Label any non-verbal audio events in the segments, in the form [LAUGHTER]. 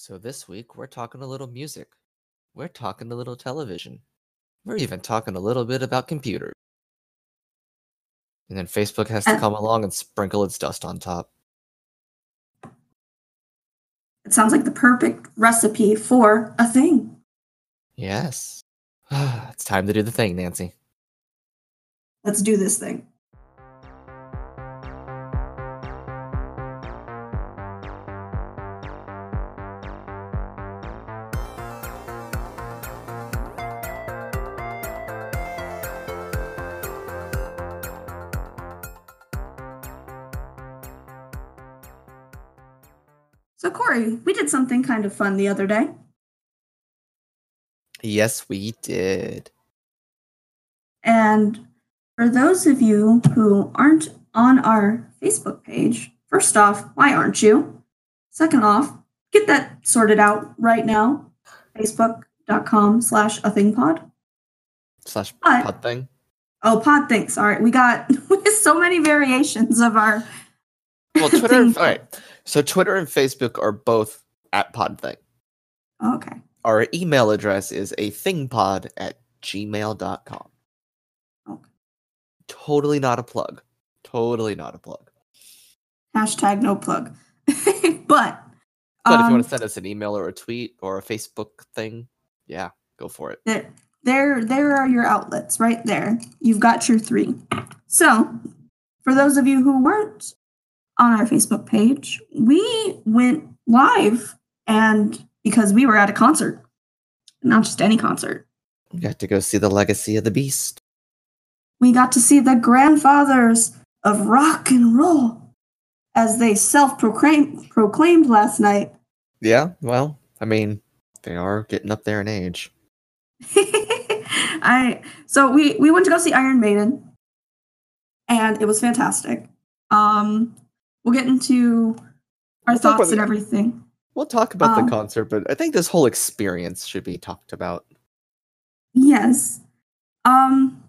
So this week we're talking a little music. We're talking a little television. We're even talking a little bit about computers. And then Facebook has to come along and sprinkle its dust on top. It sounds like the perfect recipe for a thing. Yes. [SIGHS] it's time to do the thing, Nancy. Let's do this thing. Did something kind of fun the other day. Yes, we did. And for those of you who aren't on our Facebook page, first off, why aren't you? Second off, get that sorted out right now. Facebook.com slash a thing pod. Slash But- pod thing. Oh, pod thing. Sorry. We got [LAUGHS] so many variations of our Well, [LAUGHS] Twitter. All right. So Twitter and Facebook are both at pod thing. Okay. Our email address is a thingpod at gmail.com. Okay. Totally not a plug. Totally not a plug. Hashtag no plug. [LAUGHS] but But if you um, want to send us an email or a tweet or a Facebook thing, yeah, go for it. there, there, there are your outlets right there. You've got your three. So, for those of you who weren't on our Facebook page, we went live, and because we were at a concert, not just any concert, We got to go see the legacy of the beast. we got to see the grandfathers of rock and roll, as they self-proclaimed proclaimed last night. Yeah, well, I mean, they are getting up there in age. [LAUGHS] I so we we went to go see Iron Maiden, and it was fantastic. Um, we'll get into our thoughts and everything. We'll talk about Um, the concert, but I think this whole experience should be talked about. Yes. Um.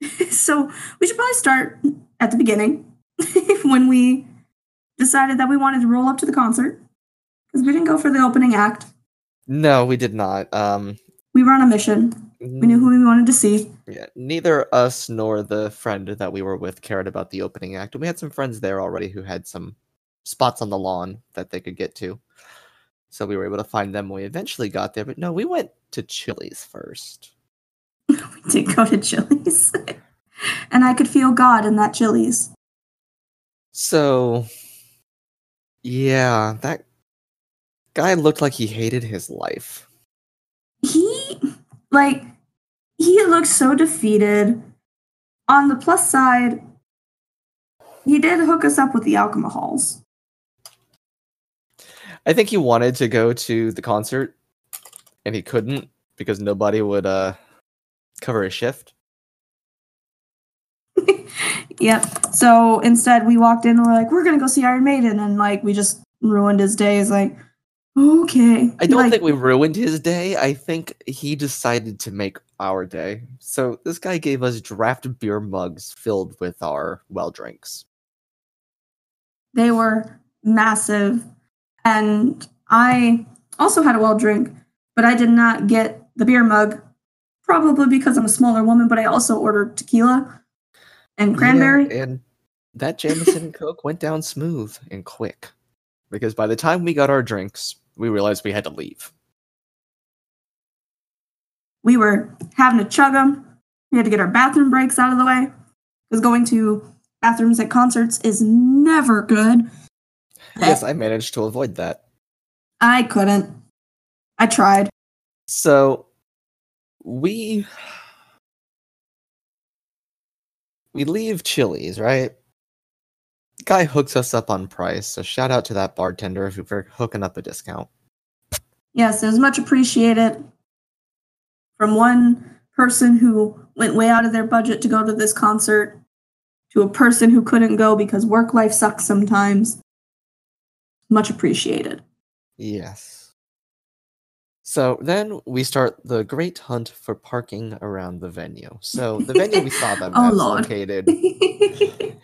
[LAUGHS] So we should probably start at the beginning [LAUGHS] when we decided that we wanted to roll up to the concert because we didn't go for the opening act. No, we did not. Um, We were on a mission. We knew who we wanted to see. Yeah, neither us nor the friend that we were with cared about the opening act. And we had some friends there already who had some spots on the lawn that they could get to. So we were able to find them when we eventually got there. But no, we went to Chili's first. [LAUGHS] we did go to Chili's. [LAUGHS] and I could feel God in that Chili's. So, yeah, that guy looked like he hated his life. He, like, he looked so defeated. On the plus side, he did hook us up with the alcohols. I think he wanted to go to the concert and he couldn't because nobody would uh cover his shift. [LAUGHS] Yep. So instead, we walked in and we're like, we're going to go see Iron Maiden. And, like, we just ruined his day. He's like, okay. I don't Like, think we ruined his day. I think he decided to make our day. So this guy gave us draft beer mugs filled with our well drinks. They were massive. And I also had a well drink, but I did not get the beer mug, probably because I'm a smaller woman, but I also ordered tequila and cranberry. Yeah, and that Jameson and Coke went down smooth and quick. Because by the time we got our drinks, we realized we had to leave. We were having to chug them. We had to get our bathroom breaks out of the way because going to bathrooms at concerts is never good. [LAUGHS] Yes, [LAUGHS] I managed to avoid that. I couldn't. I tried. So we we leave Chili's, right? Guy hooks us up on price, so shout out to that bartender for hooking up a discount. Yes, it was much appreciated from one person who went way out of their budget to go to this concert to a person who couldn't go because work life sucks sometimes. Much appreciated. Yes. So then we start the great hunt for parking around the venue. So the venue we saw [LAUGHS] them Oh, at is Lord. located [LAUGHS]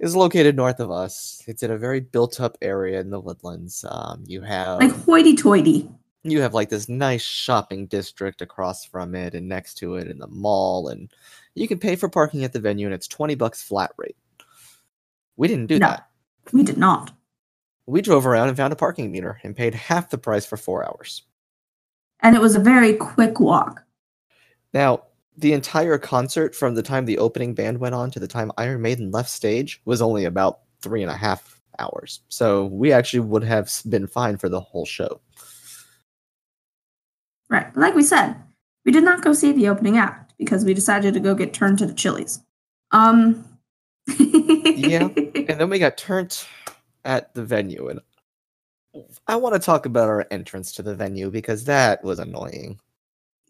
is located north of us. It's in a very built-up area in the woodlands. Um, you have Like hoity-toity. you have like this nice shopping district across from it, and next to it in the mall, and you can pay for parking at the venue, and it's twenty bucks flat rate. We didn't do No. that. We did not. We drove around and found a parking meter and paid half the price for four hours. And it was a very quick walk. Now, the entire concert from the time the opening band went on to the time Iron Maiden left stage was only about three and a half hours. So we actually would have been fine for the whole show. Right. Like we said, we did not go see the opening act because we decided to go get turned to the Chili's. Um [LAUGHS] Yeah, And then we got turned at the venue. And I want to talk about our entrance to the venue because that was annoying.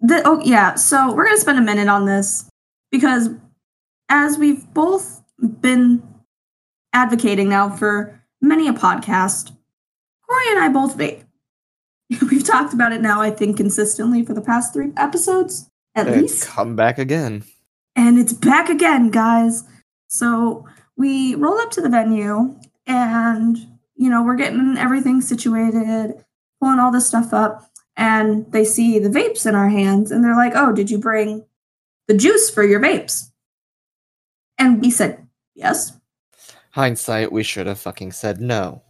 The, oh yeah, so we're gonna spend a minute on this because as we've both been advocating now for many a podcast, Corey and I both vape. [LAUGHS] We've talked about it now, I think, consistently for the past three episodes, at And least. come back again. And it's back again, guys. So we roll up to the venue and, you know, we're getting everything situated, pulling all this stuff up. And they see the vapes in our hands and they're like, oh, did you bring the juice for your vapes? And we said, yes. Hindsight, we should have fucking said no.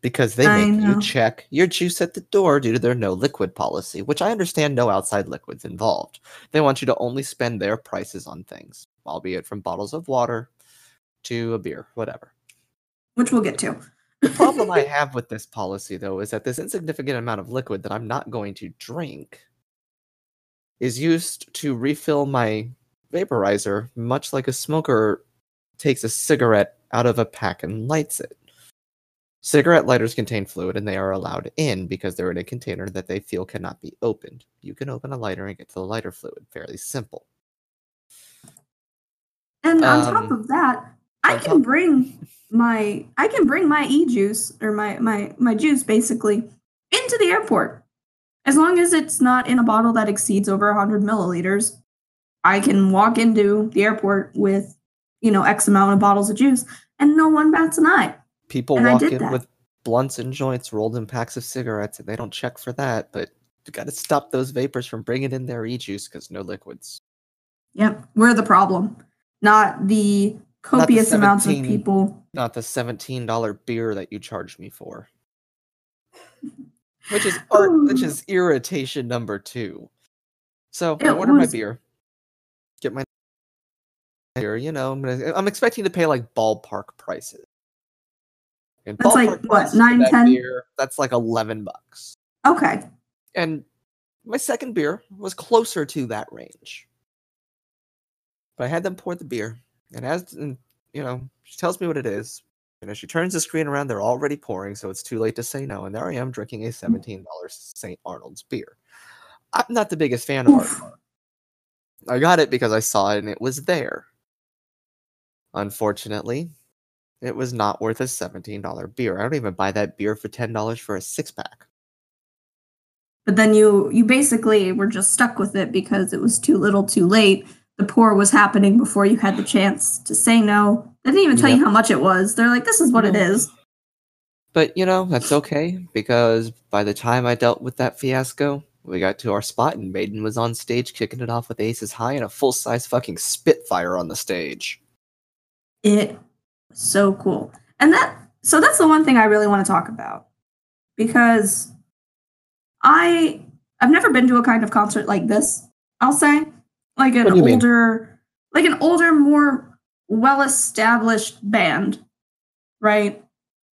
Because they I make know. you check your juice at the door due to their no liquid policy, which I understand no outside liquids involved. They want you to only spend their prices on things, albeit from bottles of water to a beer, whatever. Which we'll get to. The problem I [LAUGHS] have with this policy, though, is that this insignificant amount of liquid that I'm not going to drink is used to refill my vaporizer, much like a smoker takes a cigarette out of a pack and lights it. Cigarette lighters contain fluid and they are allowed in because they're in a container that they feel cannot be opened. You can open a lighter and get to the lighter fluid. Fairly simple. And on top Um, of that, I can bring my I can bring my e juice or my my my juice basically into the airport. As long as it's not in a bottle that exceeds over 100 milliliters, I can walk into the airport with, you know, X amount of bottles of juice and no one bats an eye. People And walk in that. with blunts and joints rolled in packs of cigarettes and they don't check for that, but you got to stop those vapors from bringing in their e-juice because no liquids. Yep, we're the problem, not the copious amounts of people. Not the $17 beer that you charged me for. Which is art, which is [SIGHS] irritation number two. So I It order my beer, get my beer. You know, I'm gonna, I'm expecting to pay like ballpark prices. And That's like, what, nine, that 10? beer, That's like eleven bucks. Okay. and my second beer was closer to that range. But I had them pour the beer, and as and, you know, she tells me what it is, and as she turns the screen around, they're already pouring, so it's too late to say no. And there I am drinking a mm. seventeen dollars St. Arnold's beer. I'm not the biggest fan of. Arnold. I got it because I saw it and it was there. Unfortunately, it was not worth a seventeen dollar beer. I don't even buy that beer for ten dollars for a six pack. but then you you basically were just stuck with it because it was too little too late the pour was happening before you had the chance to say no. They didn't even tell you how much it was. They're like this is what it is. But you know, that's okay because by the time I dealt with that fiasco, we got to our spot and Maiden was on stage kicking it off with Aces High and a full size fucking Spitfire on the stage. it was so cool. And that so that's the one thing i really want to talk about because i i've never been to a kind of concert like this i'll say like an you mean? older like an older more well established band right?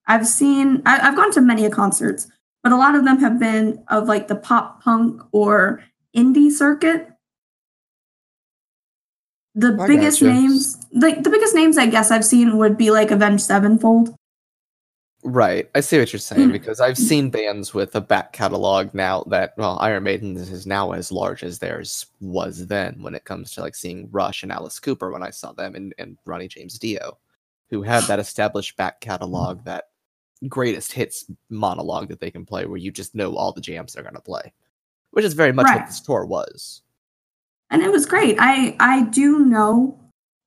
I've seen I, i've gone to many concerts but a lot of them have been of like the pop punk or indie circuit. The I biggest names like the biggest names i guess i've seen would be like avenged sevenfold Right. I see what you're saying Mm. because I've seen bands with a back catalog now that, well, Iron Maiden is now as large as theirs was then when it comes to like seeing Rush and Alice Cooper when I saw them and, and Ronnie James Dio, who have that established back catalog, [SIGHS] that greatest hits monologue that they can play where you just know all the jams they're going to play, which is very much Right. what this tour was. and it was great i i do know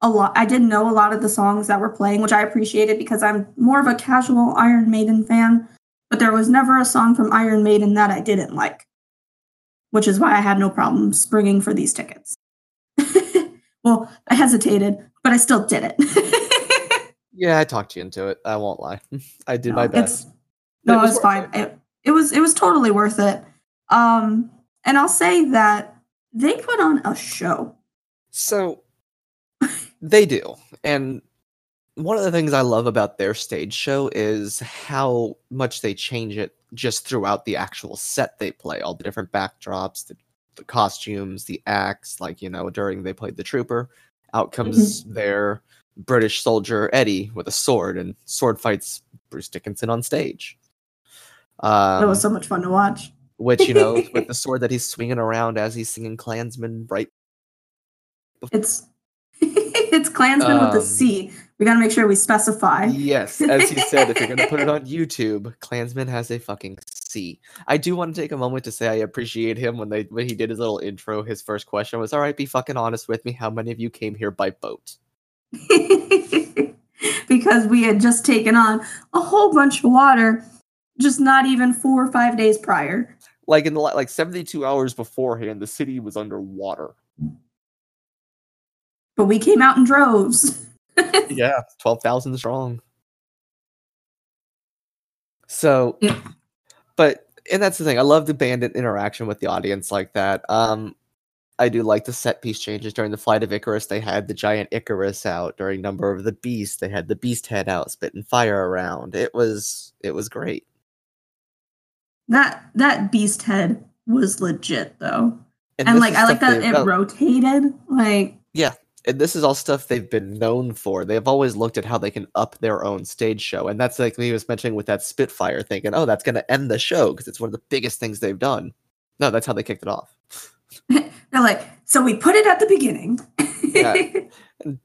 a lot. I didn't know a lot of the songs that were playing, which I appreciated because I'm more of a casual Iron Maiden fan. But there was never a song from Iron Maiden that I didn't like, which is why I had no problem springing for these tickets. [LAUGHS] well, I hesitated, but I still did it. [LAUGHS] yeah, I talked you into it. I won't lie. [LAUGHS] I did no, my best. No, it was, fine. It. it. It, was it was totally worth it. Um, and I'll say that they put on a show. So they do. And one of the things I love about their stage show is how much they change it just throughout the actual set they play. All the different backdrops, the, the costumes, the acts. Like, you know, during they played the Trooper, out comes mm-hmm. their British soldier Eddie with a sword and sword fights Bruce Dickinson on stage. Um, that was so much fun to watch. Which, you know, with the [LAUGHS] sword that he's swinging around as he's singing Clansman right before. It's it's Clansman um, with a um, C. We got to make sure we specify. Yes, as you said, if you're going to put it on YouTube, Clansman has a fucking C. I do want to take a moment to say I appreciate him when they when he did his little intro. His first question was, "All right, be fucking honest with me. How many of you came here by boat?" [LAUGHS] because we had just taken on a whole bunch of water, just not even four or five days prior. Like in the like 72 hours beforehand, the city was underwater but we came out in droves. [LAUGHS] yeah, 12,000 strong. So, but, and that's the thing. I love the bandit interaction with the audience like that. Um, I do like the set piece changes during the flight of Icarus. They had the giant Icarus out during Number of the Beast. They had the Beast head out, spitting fire around. It was it was great. That that Beast head was legit though, and, and like I like that it rotated. Like yeah, and this is all stuff they've been known for. They've always looked at how they can up their own stage show, and that's like he was mentioning with that Spitfire, thinking, "Oh, that's going to end the show because it's one of the biggest things they've done." No, that's how they kicked it off. [LAUGHS] They're like, so we put it at the beginning. yeah. [LAUGHS]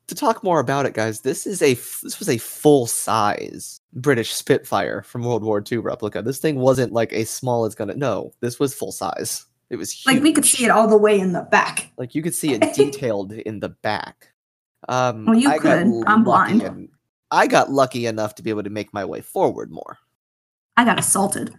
To talk more about it, guys, this is a this was a full size British Spitfire from World War II replica. This thing wasn't like a small. It's gonna no. This was full size. It was huge. like we could see it all the way in the back. Like you could see it [LAUGHS] detailed in the back. Um, well, you I could. I'm blind. I got lucky enough to be able to make my way forward more. I got assaulted.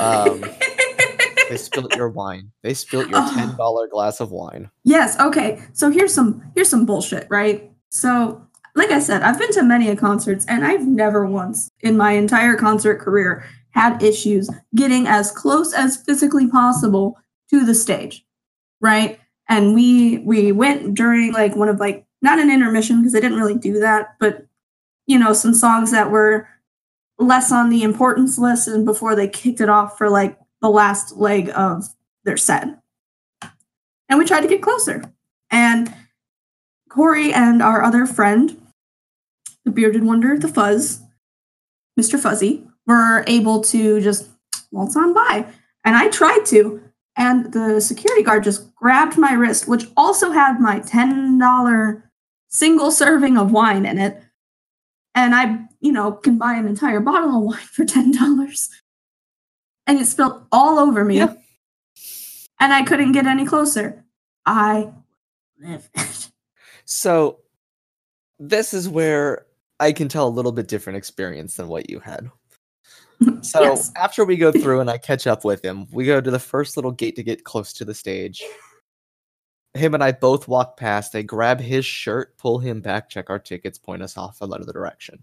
Um, [LAUGHS] they spilt your wine. They spilt your ten dollar glass of wine. Yes. Okay. So here's some here's some bullshit, right? So, like I said, I've been to many concerts, and I've never once in my entire concert career had issues getting as close as physically possible to the stage, right? And we we went during like one of like not an intermission because they didn't really do that, but you know some songs that were less on the importance list and before they kicked it off for like the last leg of their set. And we tried to get closer. And Corey and our other friend, the bearded wonder, the fuzz, Mr. Fuzzy, were able to just waltz on by. And I tried to, and the security guard just grabbed my wrist, which also had my $10 single serving of wine in it. And I, you know, can buy an entire bottle of wine for [LAUGHS] $10. And it spilled all over me. Yeah. And I couldn't get any closer. I live it. [LAUGHS] So this is where I can tell a little bit different experience than what you had. So yes. after we go through and I catch up with him, we go to the first little gate to get close to the stage. Him and I both walk past. They grab his shirt, pull him back, check our tickets, point us off a little in another direction.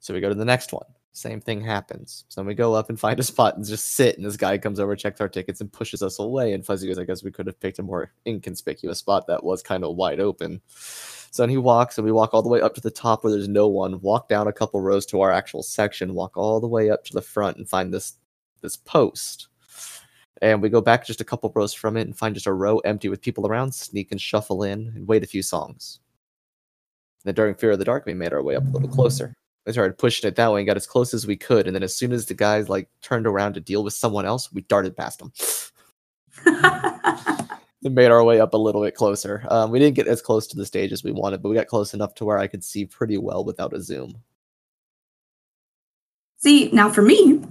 So we go to the next one. Same thing happens. So we go up and find a spot and just sit, and this guy comes over, checks our tickets, and pushes us away. And Fuzzy goes, I guess we could have picked a more inconspicuous spot that was kind of wide open. So then he walks, and we walk all the way up to the top where there's no one. Walk down a couple rows to our actual section. Walk all the way up to the front and find this this post. And we go back just a couple rows from it and find just a row empty with people around. Sneak and shuffle in and wait a few songs. And then during Fear of the Dark, we made our way up a little closer. We started pushing it that way and got as close as we could. And then as soon as the guys like turned around to deal with someone else, we darted past them. [LAUGHS] made our way up a little bit closer. Um, we didn't get as close to the stage as we wanted, but we got close enough to where I could see pretty well without a zoom. See, now for me,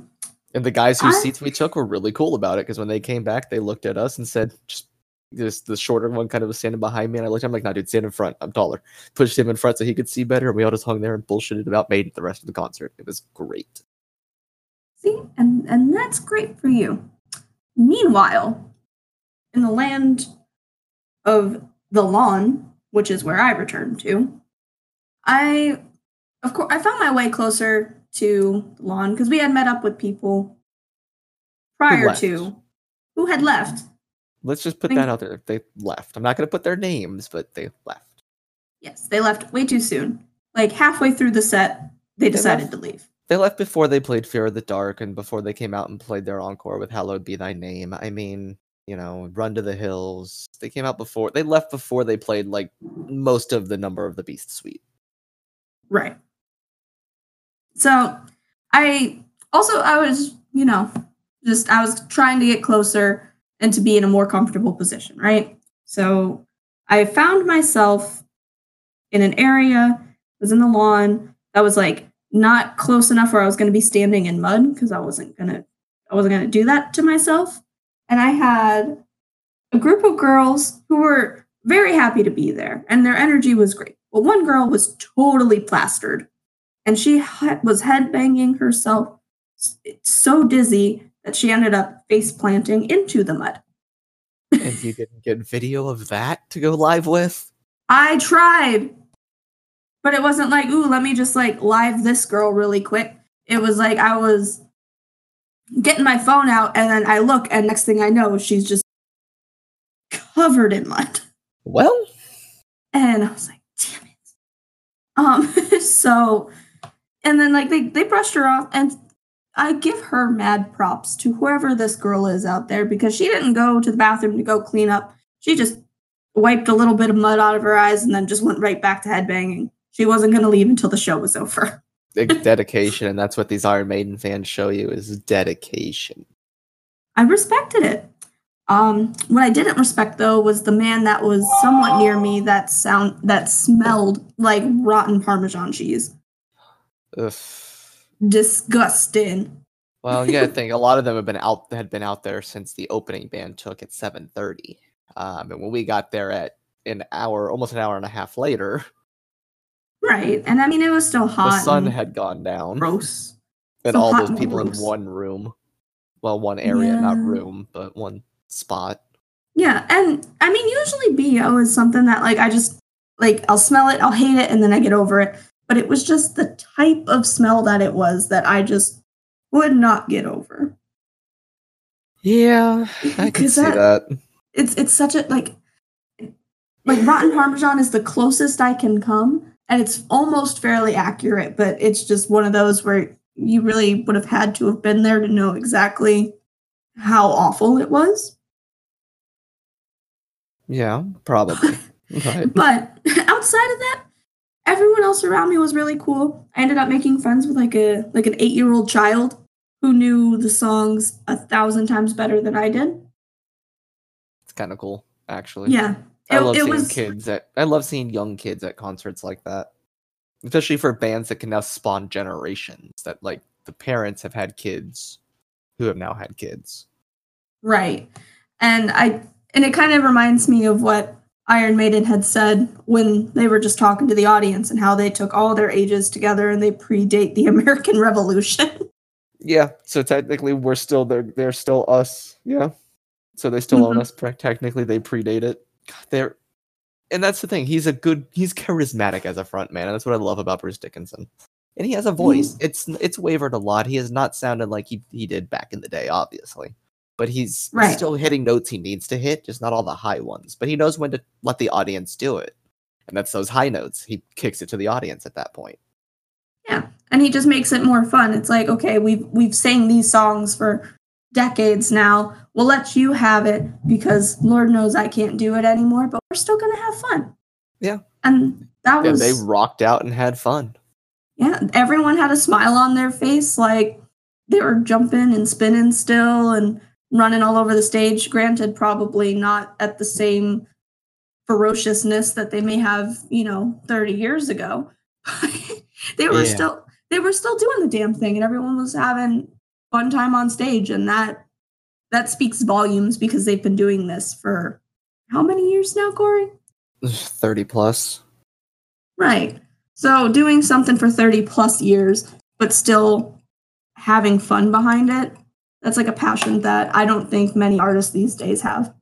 and the guys whose I... seats we took were really cool about it because when they came back, they looked at us and said, "Just Just the shorter one kind of was standing behind me, and I looked. I'm like, "No, dude, stand in front. I'm taller." Pushed him in front so he could see better, and we all just hung there and bullshitted about Maiden the rest of the concert. It was great. See, and and that's great for you. Meanwhile, in the land of the lawn, which is where I returned to, I, of course, I found my way closer to the lawn because we had met up with people prior to who had left. Let's just put Think- that out there. They left. I'm not going to put their names, but they left. Yes, they left way too soon. Like halfway through the set, they decided left. to leave. They left before they played Fear of the Dark and before they came out and played their encore with Hallowed Be Thy Name. I mean, you know, Run to the Hills. They came out before. They left before they played like most of the Number of the Beast suite. Right. So I also I was, you know, just I was trying to get closer and to be in a more comfortable position, right? So I found myself in an area, was in the lawn that was like not close enough where I was going to be standing in mud because I wasn't to I wasn't to do that to myself. And I had a group of girls who were very happy to be there and their energy was great. But one girl was totally plastered and she was headbanging herself so dizzy that she ended up face planting into the mud. [LAUGHS] And you didn't get video of that to go live with? I tried, but it wasn't like, ooh, let me just like live this girl really quick. It was like I was getting my phone out and then I look and next thing I know, she's just covered in mud. Well, And I was like, damn it. Um, [LAUGHS] so and then like they, they brushed her off and I give her mad props to whoever this girl is out there because she didn't go to the bathroom to go clean up. She just wiped a little bit of mud out of her eyes and then just went right back to headbanging. She wasn't gonna leave until the show was over. [LAUGHS] dedication, and that's what these Iron Maiden fans show you is dedication. I respected it. Um, what I didn't respect though was the man that was somewhat near me that sound that smelled like rotten Parmesan cheese. Ugh. Disgusting. Well, yeah, [LAUGHS] I think a lot of them have been out had been out there since the opening band took at 7:30. Um, and when we got there at an hour, almost an hour and a half later, Right. And I mean it was still hot. the sun had gone down, gross. and so all those and people in one room, well, one area, not room, but one spot. Yeah, and I mean usually BO is something that like I just like I'll smell it, I'll hate it, and then I get over it. But it was just the type of smell that it was that I just would not get over. Yeah, I can see that- that. It's it's such a like like rotten parmesan is the closest I can come, and it's almost fairly accurate, but it's just one of those where you really would have had to have been there to know exactly how awful it was. Yeah, probably. [LAUGHS] but But [LAUGHS] outside of that, everyone else around me was really cool. I ended up making friends with like a like an eight year old child who knew the songs a thousand times better than I did. it's kind of cool, actually. Yeah, I it, love seeing was kids at. I love seeing young kids at concerts like that, especially for bands that can now spawn generations. That like the parents have had kids, who have now had kids. right, and I and it kind of reminds me of what Iron Maiden had said when they were just talking to the audience and how they took all their ages together and they predate the [LAUGHS] American Revolution. Yeah, so technically we're still they're they're still us. Yeah, so they still own Mhm. us. Technically, they predate it. They're, and that's the thing. He's a good. He's charismatic as a front man, and that's what I love about Bruce Dickinson. And he has a voice. Mm. It's it's wavered a lot. He has not sounded like he he did back in the day, obviously. But he's Right. still hitting notes he needs to hit, just not all the high ones. But he knows when to let the audience do it, and that's those high notes. He kicks it to the audience at that point. Yeah, and he just makes it more fun. It's like, okay, we've we've sang these songs for decades now. We'll let you have it because Lord knows I can't do it anymore, but we're still gonna have fun. Yeah. and that Yeah, was they rocked out and had fun. yeah. Everyone had a smile on their face, like they were jumping and spinning still and running all over the stage. Granted, probably not at the same ferociousness that they may have, you know, 30 years ago. [LAUGHS] they were Yeah. still they were still doing the damn thing and everyone was having fun time on stage and that that speaks volumes because they've been doing this for how many years now, Corey? 30 plus. Right. So doing something for 30 plus years, but still having fun behind it, that's like a passion that I don't think many artists these days have.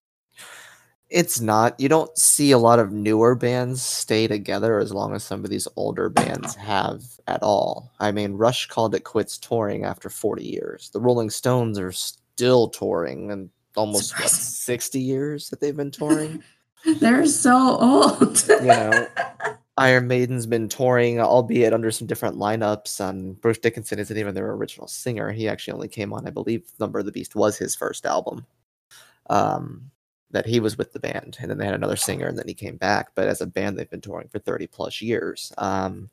It's not. You don't see a lot of newer bands stay together as long as some of these older bands have at all. I mean, Rush called it quits touring after 40 years. The Rolling Stones are still touring and almost what, 60 years that they've been touring. [LAUGHS] They're so old. you know, Iron Maiden's been touring, albeit under some different lineups. And Bruce Dickinson isn't even their original singer. He actually only came on, I believe, Number of the Beast was his first album. Um, that he was with the band, and then they had another singer, and then he came back. But as a band, they've been touring for 30 plus years. Um,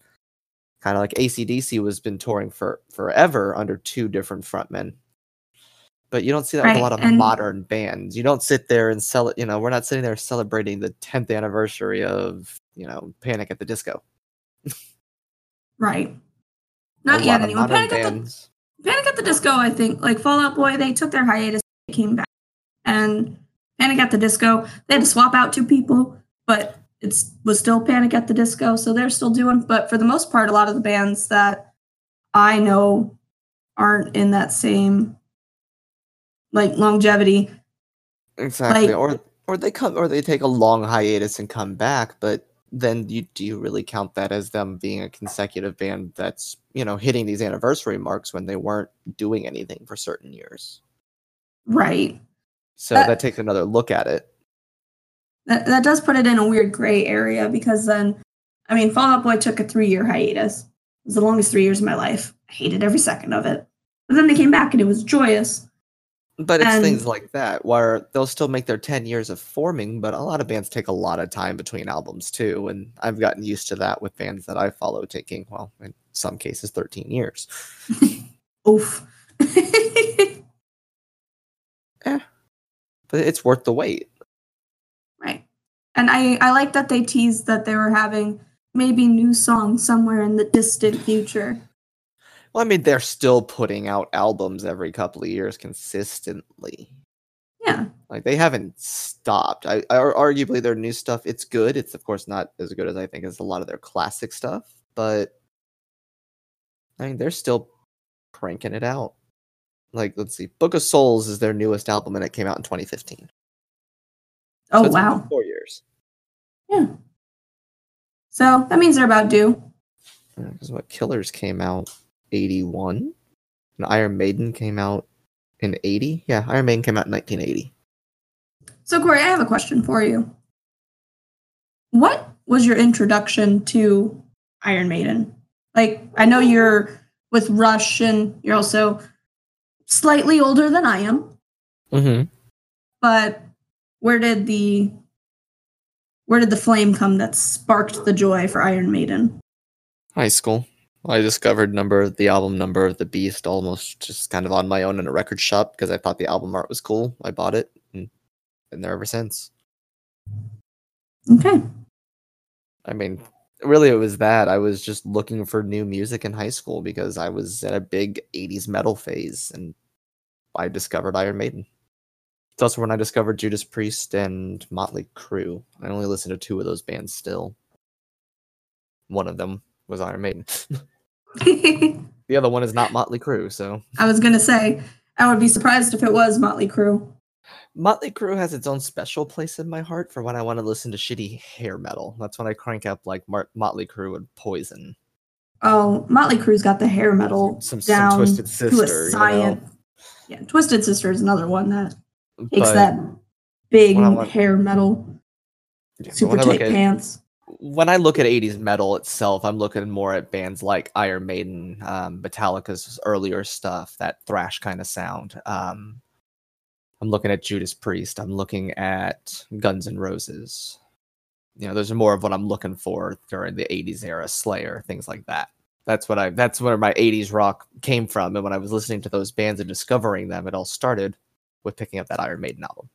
kind of like ACDC was been touring for forever under two different frontmen. But you don't see that with a lot of and- modern bands. You don't sit there and sell it. You know, we're not sitting there celebrating the 10th anniversary of you know Panic at the Disco. right. Not yet anyway. Panic at, the. Panic at the Disco, I think, like Fall Out Boy, they took their hiatus, they came back. And Panic at the Disco, they had to swap out two people, but it was still Panic at the Disco, so they're still doing. But for the most part, a lot of the bands that I know aren't in that same like longevity. Exactly. Like- or or they come or they take a long hiatus and come back, but then you do you really count that as them being a consecutive band that's, you know, hitting these anniversary marks when they weren't doing anything for certain years. Right. So Uh, that takes another look at it. That, that does put it in a weird gray area because then, I mean, Fall Out Boy took a three year hiatus. It was the longest three years of my life. I hated every second of it. But then they came back and it was joyous. But it's and- things like that where they'll still make their 10 years of forming, but a lot of bands take a lot of time between albums too. And I've gotten used to that with bands that I follow taking, well, in some cases, 13 years. [LAUGHS] Oof. [LAUGHS] But it's worth the wait. right. And I, I like that they teased that they were having maybe new songs somewhere in the distant future. Well, I mean, they're still putting out albums every couple of years consistently. Yeah. Like they haven't stopped. I, I arguably their new stuff, it's good. It's of course not as good as I think as a lot of their classic stuff, but I mean, they're still cranking it out. Like, let's see, Book of Souls is their newest album, and it came out in 2015. Oh, So wow. four years. Yeah. So that means they're about due. Because what Killers came out 81, and Iron Maiden came out in 80. Yeah, Iron Maiden came out in 1980. So, Corey, I have a question for you. What was your introduction to Iron Maiden? Like, I know you're with Rush and you're also slightly older than I am, Mm-hmm. but where did the where did the flame come that sparked the joy for Iron Maiden? high school. I discovered number the album number of the Beast almost just kind of on my own in a record shop because I thought the album art was cool. I bought it and been there ever since. Okay. I mean, really, it was that I was just looking for new music in high school because I was at a big '80s metal phase, and I discovered Iron Maiden. It's also when I discovered Judas Priest and Motley Crue. I only listen to two of those bands still. One of them was Iron Maiden. [LAUGHS] the other one is not Motley Crue, so I was gonna say I would be surprised if it was Motley Crue. Motley Crue has its own special place in my heart for when I want to listen to shitty hair metal. That's when I crank up like Motley Crue and Poison. Oh, Motley Crue's got the hair metal Some, some down Twisted to Sister. a you know? science. Yeah, Twisted Sister is another one that takes But, that big want- hair metal, yeah, super when I look tight at pants. when I look at 80s metal itself, I'm looking more at bands like Iron Maiden, um, Metallica's earlier stuff, that thrash kind of sound. Um, I'm looking at Judas Priest. I'm looking at Guns N' Roses. You know, those are more of what I'm looking for during the 80s era, Slayer, things like that. That's what I. That's where my 80s rock came from. And when I was listening to those bands and discovering them, it all started with picking up that Iron Maiden album.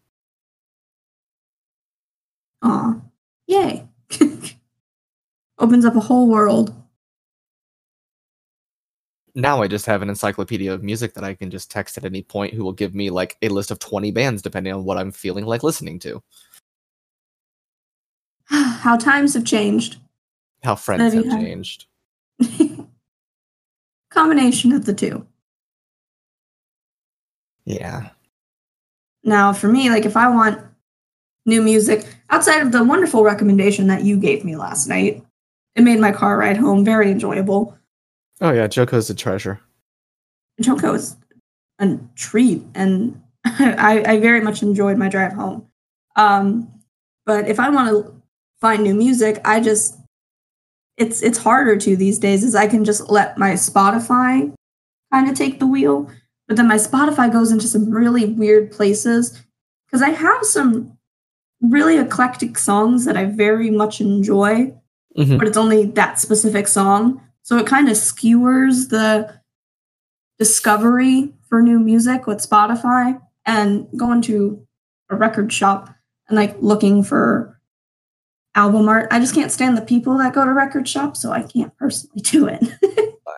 Aw, yay! [LAUGHS] Opens up a whole world. Now I just have an encyclopedia of music that I can just text at any point who will give me like a list of 20 bands depending on what I'm feeling like listening to. [SIGHS] How times have changed. How friends Maybe have changed. [LAUGHS] Combination of the two. Yeah. Now, for me, like if I want new music outside of the wonderful recommendation that you gave me last night, it made my car ride home very enjoyable. Oh yeah, Joko's a treasure. Joko is a treat, and [LAUGHS] I, I very much enjoyed my drive home. Um, but if I want to find new music, I just it's it's harder to these days. Is I can just let my Spotify kind of take the wheel, but then my Spotify goes into some really weird places because I have some really eclectic songs that I very much enjoy, Mhm. but it's only that specific song. So it kind of skewers the discovery for new music with Spotify and going to a record shop and like looking for album art. I just can't stand the people that go to record shops, so I can't personally [LAUGHS] do it.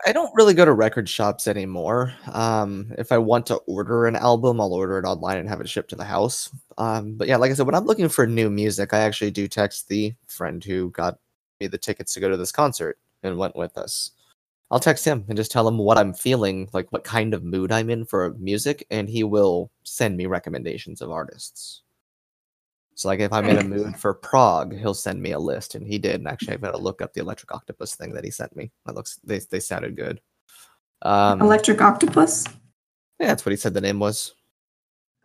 I don't really go to record shops anymore. Um, if I want to order an album, I'll order it online and have it shipped to the house. Um, but yeah, like I said, when I'm looking for new music, I actually do text the friend who got me the tickets to go to this concert and went with us. I'll text him and just tell him what I'm feeling, like what kind of mood I'm in for music, and he will send me recommendations of artists. So, like, if I'm in a mood for prog, he'll send me a list, and he did. And actually, I've got to look up the Electric Octopus thing that he sent me. That looks they they sounded good. Um, Electric Octopus? yeah, that's what he said the name was.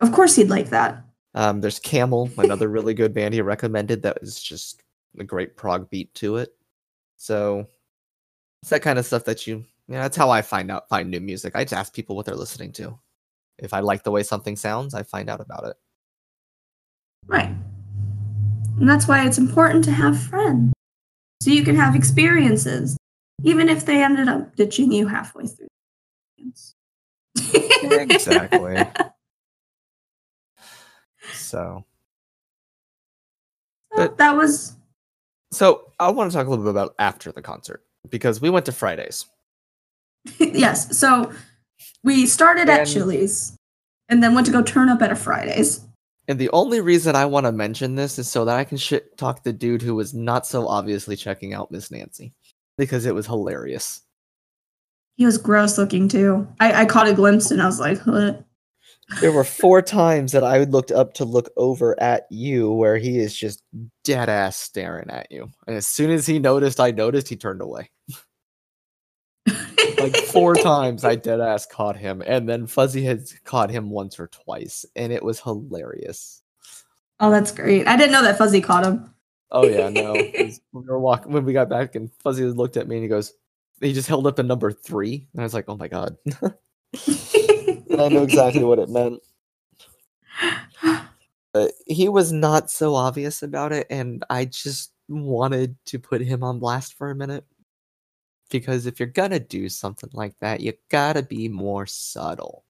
Of course he'd like that. Um, there's Camel, another really good band he recommended that was just a great prog beat to it. So it's that kind of stuff that you, yeah, that's how I find out find new music. I just ask people what they're listening to. If I like the way something sounds, I find out about it. Right. And that's why it's important to have friends. So you can have experiences, even if they ended up ditching you halfway through. Exactly. [LAUGHS] So, So that was so I want to talk a little bit about after the concert because we went to Fridays. [LAUGHS] yes. So we started at Chili's and then went to go turn up at a Fridays. And the only reason I want to mention this is so that I can shit talk the dude who was not so obviously checking out Miss Nancy because it was hilarious. He was gross looking too. I, I caught a glimpse and I was like, "What?" There were four times that I looked up to look over at you where he is just dead ass staring at you. And as soon as he noticed I noticed, he turned away. Like four [LAUGHS] times I dead ass caught him. And then Fuzzy had caught him once or twice. And it was hilarious. oh, that's great. I didn't know that Fuzzy caught him. Oh yeah, no. [LAUGHS] we were walking when we got back and Fuzzy looked at me and he goes, he just held up a number three. And I was like, oh my god. [LAUGHS] and I know exactly what it meant. [LAUGHS] He was not so obvious about it, and I just wanted to put him on blast for a minute. Because if you're gonna do something like that, you gotta be more subtle.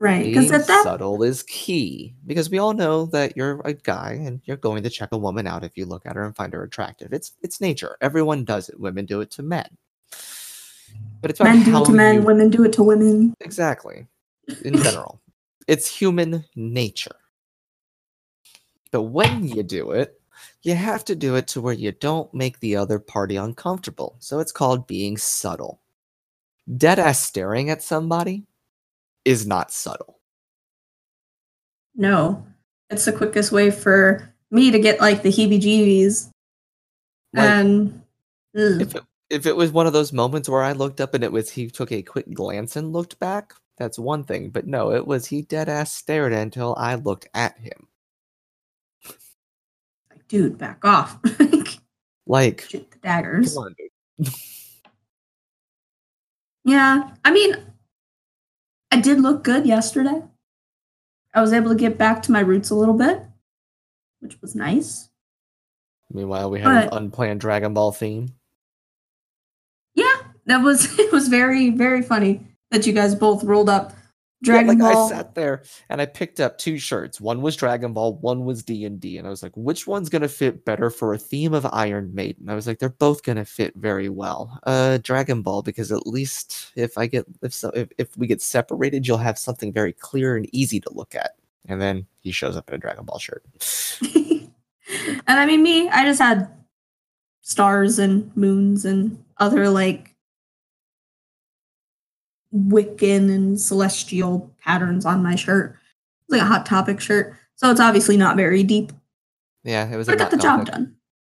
right. Because Being that subtle is key. Because we all know that you're a guy and you're going to check a woman out if you look at her and find her attractive. It's it's nature. Everyone does it. Women do it to men. But it's about men do it to men, you- women do it to women. Exactly. In general, [LAUGHS] it's human nature. But when you do it, you have to do it to where you don't make the other party uncomfortable. So it's called being subtle. Dead ass staring at somebody is not subtle. No, it's the quickest way for me to get like the heebie-jeebies. Like, and ugh. if it, if it was one of those moments where I looked up and it was he took a quick glance and looked back, that's one thing. But no, it was he dead ass stared until I looked at him. like, dude, back off. [LAUGHS] Like, Shoot the daggers. on. [LAUGHS] Yeah, I mean, I did look good yesterday. I was able to get back to my roots a little bit, which was nice. Meanwhile, we had an unplanned Dragon Ball theme. Yeah, that was [LAUGHS] it was very very funny that you guys both rolled up Yeah, Dragon like Ball. I sat there and I picked up two shirts. One was Dragon Ball, one was D and D, and I was like, which one's gonna fit better for a theme of Iron Maiden? I was like, they're both gonna fit very well. Uh, Dragon Ball because at least if I get if so if, if we get separated, you'll have something very clear and easy to look at. And then he shows up in a Dragon Ball shirt. [LAUGHS] and I mean, me, I just had stars and moons and other like Wiccan and celestial patterns on my shirt. It's like a hot topic shirt. So it's obviously not very deep. Yeah, it was. But got the job done.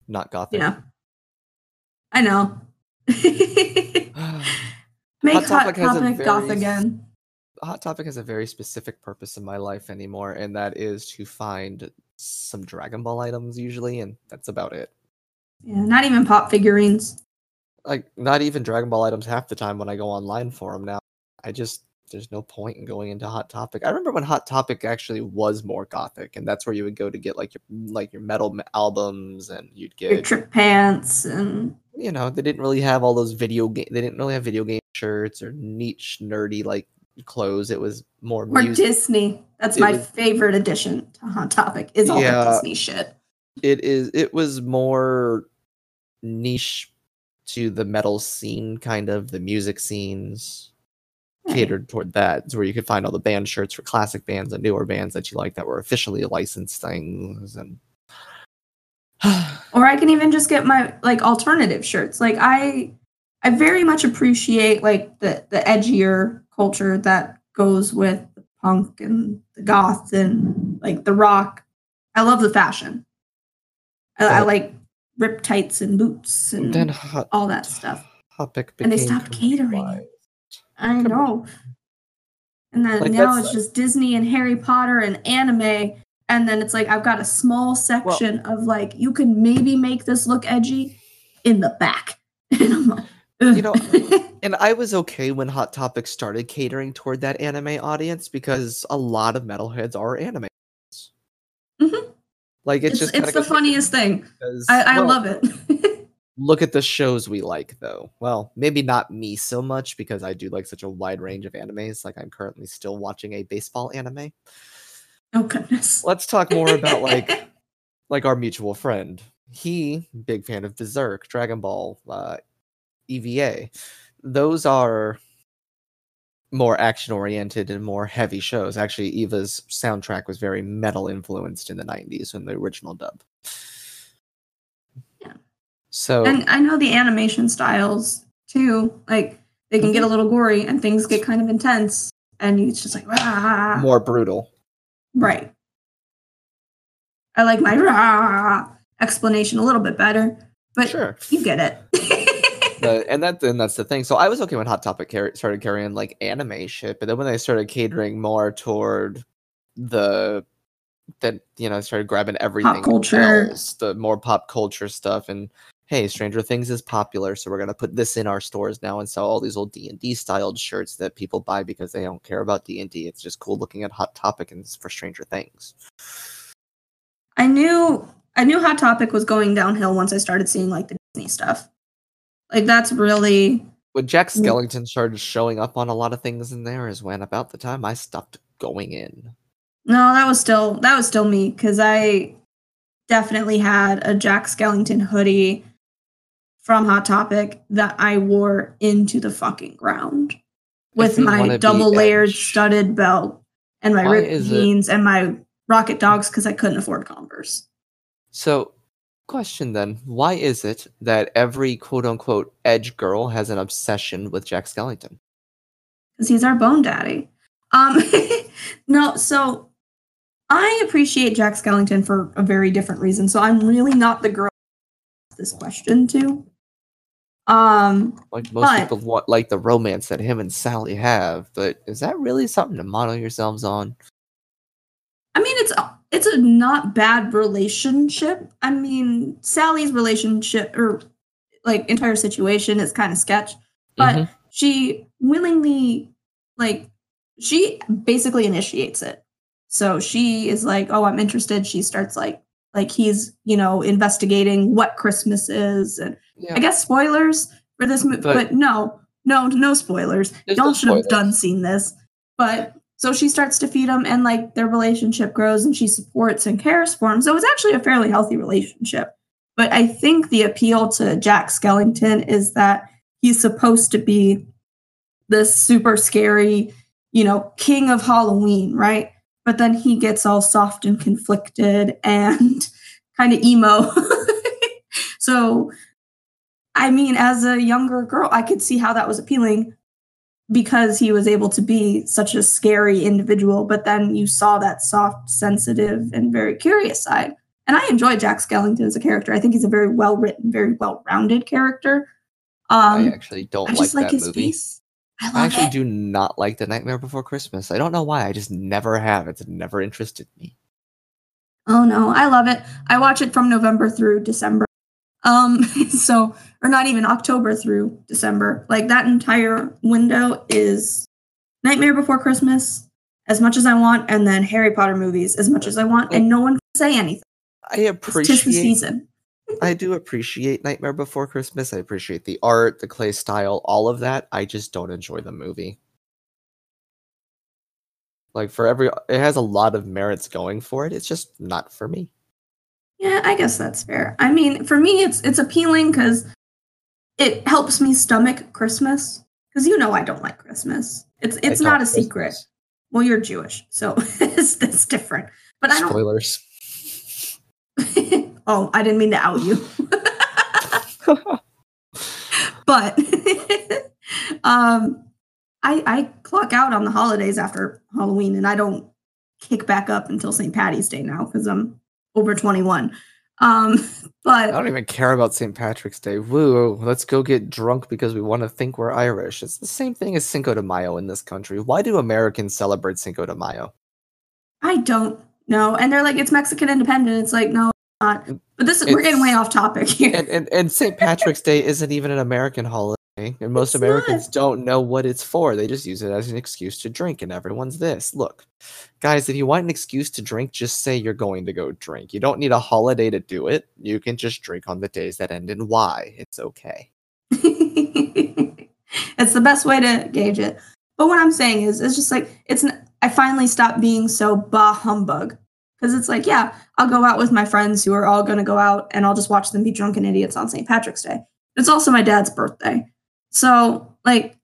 Not gothic. Yeah. I know. [SIGHS] Make Hot hot Topic topic, has goth very- again. Hot Topic has a very specific purpose in my life anymore, and that is to find some Dragon Ball items usually, and that's about it. Yeah, not even pop figurines. Like not even Dragon Ball items half the time when I go online for them now. I just there's no point in going into Hot Topic. I remember when Hot Topic actually was more gothic, and that's where you would go to get like your like your metal albums, and you'd get Your trip pants and you know they didn't really have all those video game. They didn't really have video game shirts or niche nerdy like clothes. It was more or music. Disney. That's It my was- favorite addition to Hot Topic is all Yeah. the Disney shit. it is it was more niche to the metal scene kind of the music scenes. Catered toward that it's where you could find all the band shirts for classic bands and newer bands that you like that were officially licensed things and [SIGHS] Or I can even just get my like alternative shirts. Like I I very much appreciate like the the edgier culture that goes with the punk and the goth and like the rock. I love the fashion. I, I like rip tights and boots and then hot all that stuff. And they stopped catering. I know. And then Like, now it's just Disney and Harry Potter and anime. And then it's like I've got a small section of like you can maybe make this look edgy in the back. [LAUGHS] And I'm like, Ugh. You know, [LAUGHS] and I was okay when Hot Topic started catering toward that anime audience because a lot of metalheads are anime. Mhm. Like it's, it's, just it's the funniest thing. because, I, I well, love it. [LAUGHS] look at the shows we like though. Well maybe not me so much because i do like such a wide range of animes. Like i'm currently still watching a baseball anime. Oh goodness. let's talk more about like [LAUGHS] like our mutual friend. He big fan of berserk dragon ball uh eva those are more action oriented and more heavy shows. Actually eva's soundtrack was very metal influenced in the 90s in the original dub. So And I know the animation styles too. Like they can Mm-hmm. get a little gory and things get kind of intense. And it's just like, ah. more brutal Right. I like my rah explanation a little bit better, but sure you get it. [LAUGHS] And that and that's the thing. So I was okay when Hot Topic car- started carrying like anime shit, but then when they started catering more toward the that you know started grabbing everything culture. else, the more pop culture stuff, and hey, Stranger Things is popular, so we're gonna put this in our stores now and sell all these old D and D styled shirts that people buy because they don't care about D and D. It's just cool looking at Hot Topic and it's for Stranger Things. I knew I knew Hot Topic was going downhill once I started seeing like the Disney stuff. Like that's really When Jack Mm. Skellington started showing up on a lot of things in there, is when about the time I stopped going in. no, that was still that was still me because I definitely had a Jack Skellington hoodie from Hot Topic that I wore into the fucking ground with my double layered edge- studded belt and my Why ripped is it- jeans and my rocket dogs because I couldn't afford Converse. So, question then: Why is it that every quote unquote edge girl has an obsession with Jack Skellington? because he's our bone daddy. Um, [LAUGHS] no, so I appreciate Jack Skellington for a very different reason. So I'm really not the girl this question to. Um, Like most But- people want, like the romance that him and Sally have, but is that really something to model yourselves on? I mean, it's it's a not bad relationship. I mean, Sally's relationship or like entire situation is kind of sketch, but Mhm. she willingly like she basically initiates it. So she is like, "Oh, I'm interested." She starts like like he's, you know, investigating what Christmas is and yeah, I guess spoilers for this movie, But- but, no, no, no spoilers. Y'all no should have done seen this. But so she starts to feed him, and like their relationship grows, and she supports and cares for him. So it's actually a fairly healthy relationship. But I think the appeal to Jack Skellington is that he's supposed to be this super scary, you know, king of Halloween, right? But then he gets all soft and conflicted and [LAUGHS] kind of emo. [LAUGHS] so, I mean, as a younger girl, I could see how that was appealing because he was able to be such a scary individual. But then you saw that soft, sensitive, and very curious side. And I enjoy Jack Skellington as a character. I think he's a very well written, very well rounded character. Um, I actually don't I like like that his movie. face. I love I actually it. do not like The Nightmare Before Christmas. I don't know why. I just never have. It's never interested me. Oh no, I love it. I watch it from November through December. Um, [LAUGHS] so or not even October through December. Like that entire window is Nightmare Before Christmas as much as I want, and then Harry Potter movies as much as I want, and no one can say anything. I It's appreciate. just the season. I do appreciate Nightmare Before Christmas. I appreciate the art, the clay style, all of that. I just don't enjoy the movie. Like for every, it has a lot of merits going for it. It's just not for me. Yeah, I guess that's fair. I mean, for me, it's it's appealing because it helps me stomach Christmas. Because you know I don't like Christmas. It's it's not a don't secret. Christmas. Well, you're Jewish, so [LAUGHS] it's, it's different. But I don't Spoilers. [LAUGHS] oh, I didn't mean to out you. [LAUGHS] but um I I clock out on the holidays after Halloween and I don't kick back up until St. Patty's Day now because I'm over 21. Um [LAUGHS] but I don't even care about St. Patrick's Day. Woo, let's go get drunk because we want to think we're Irish. It's the same thing as Cinco de Mayo in this country. Why do Americans celebrate Cinco de Mayo? I don't know. And they're like, it's Mexican independence. It's like, no, it's not. But this is we're getting way off topic [LAUGHS] here. And, and, and St. Patrick's Day isn't even an American holiday. And most It's Americans not. don't know what it's for. They just use it as an excuse to drink, and everyone's this. Look, guys, if you want an excuse to drink, just say you're going to go drink. You don't need a holiday to do it. You can just drink on the days that end in Y. It's okay. [LAUGHS] it's the best way to gauge it. But what I'm saying is, it's just like it's. I finally stopped being so bah humbug because it's like, yeah, I'll go out with my friends who are all going to go out, and I'll just watch them be drunken idiots on St. Patrick's Day. It's also my dad's birthday, so like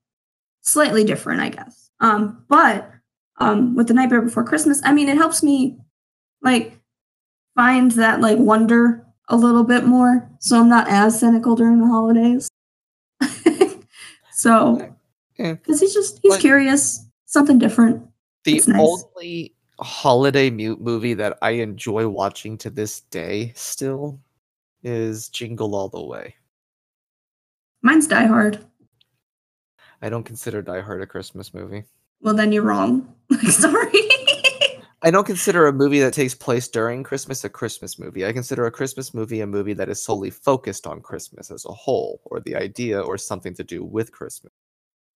slightly different, I guess. Um, but um, with the Nightmare Before Christmas, I mean, it helps me like find that like wonder a little bit more, so I'm not as cynical during the holidays. [LAUGHS] so because he's just he's Like- curious, something different. The nice. only holiday mute movie that I enjoy watching to this day still is Jingle All the Way. Mine's Die Hard. I don't consider Die Hard a Christmas movie. Well, then you're wrong. [LAUGHS] Sorry. [LAUGHS] I don't consider a movie that takes place during Christmas a Christmas movie. I consider a Christmas movie a movie that is solely focused on Christmas as a whole, or the idea, or something to do with Christmas.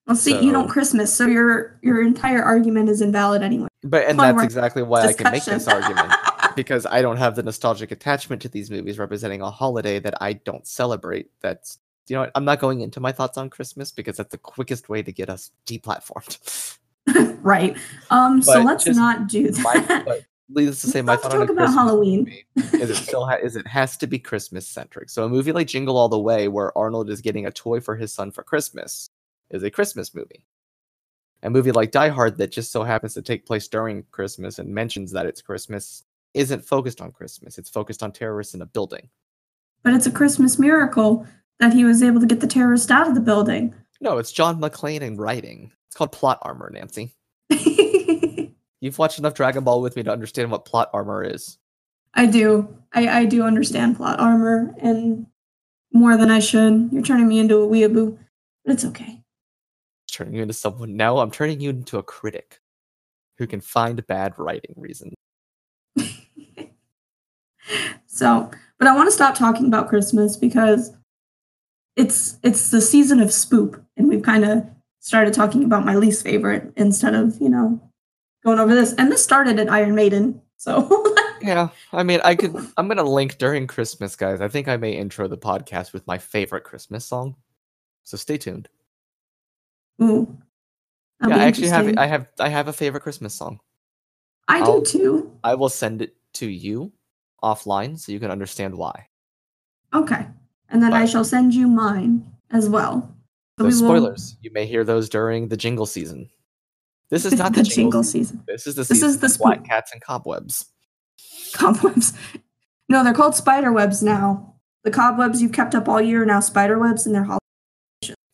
well, see, you don't Christmas, so your your entire argument is invalid anyway. But and Why that's exactly why I can make this argument [LAUGHS] because I don't have the nostalgic attachment to these movies representing a holiday that I don't celebrate. That's you know what? I'm not going into my thoughts on Christmas because that's the quickest way to get us deplatformed. [LAUGHS] right. Um. So let's not do that. needless to [LAUGHS] say, my Let's thought on talk about Christmas Halloween. is it still ha- is it has to be Christmas centric. So a movie like Jingle All the Way, where Arnold is getting a toy for his son for Christmas, is a Christmas movie. A movie like Die Hard that just so happens to take place during Christmas and mentions that it's Christmas isn't focused on Christmas. It's focused on terrorists in a building. But it's a Christmas miracle that he was able to get the terrorist out of the building. No, it's John McClane in writing. It's called plot armor, Nancy. [LAUGHS] You've watched enough Dragon Ball with me to understand what plot armor is. I do. I, I do understand plot armor and more than I should. You're turning me into a weeaboo, but it's okay. turning you into someone now i'm turning you into a critic who can find bad writing reasons [LAUGHS] So, but I want to stop talking about Christmas because it's it's the season of spoop, and we've kind of started talking about my least favorite instead of you know going over this. And this started at Iron Maiden, so. [LAUGHS] Yeah i mean i could i'm gonna link during christmas guys. I think i may intro the podcast with my favorite christmas song. So stay tuned. Ooh, yeah i actually have i have i have a favorite christmas song. I do I'll- too. i will send it to you offline so you can understand why. Okay, and then I shall send you mine as well. So those we will- spoilers you may hear those during the jingle season this is [LAUGHS] not the, the jingle, jingle season. season. this is the This season is the of black cats and cobwebs [LAUGHS] Cobwebs. No, they're called spider webs now. The cobwebs you've kept up all year are now spider webs, and they're hollow.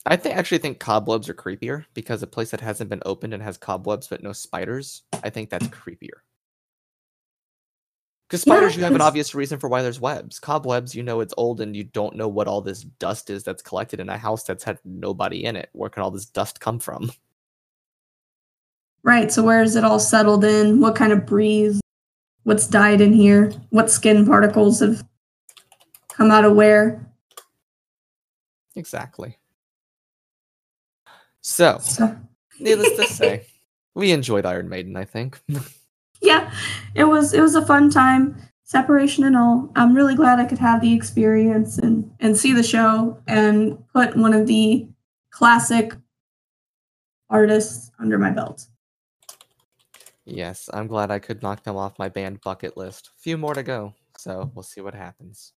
I think actually think cobwebs are creepier because a place that hasn't been opened and has cobwebs but no spiders, I think that's creepier. Because Yeah, spiders, you have an obvious reason for why there's webs. Cobwebs, you know it's old and you don't know what all this dust is that's collected in a house that's had nobody in it. Where can all this dust come from? Right. So where is it all settled in? What kind of breeze? What's died in here? What skin particles have come out of where? Exactly. So, So needless to [LAUGHS] say, we enjoyed Iron Maiden, I think. [LAUGHS] yeah, it was it was a fun time. Separation and all. I'm really glad I could have the experience and and see the show and put one of the classic artists under my belt. yes, I'm glad I could knock them off my band bucket list. Few more to go, so we'll see what happens.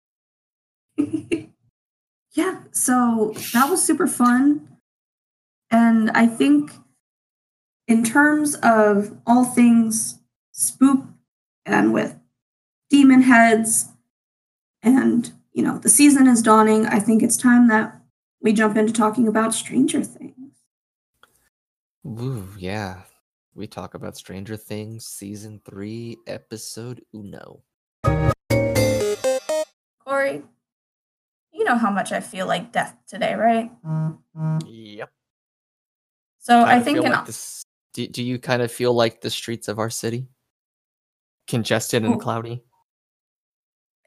[LAUGHS] yeah, so that was super fun. And I think, in terms of all things spook and with demon heads, and you know, the season is dawning, I think it's time that we jump into talking about Stranger Things. Ooh, yeah. We talk about Stranger Things season three, episode uno. Corey, you know how much I feel like death today, right? Yep. So I Kinda think feel in like this, do, do you kind of feel like the streets of our city? Congested and cloudy?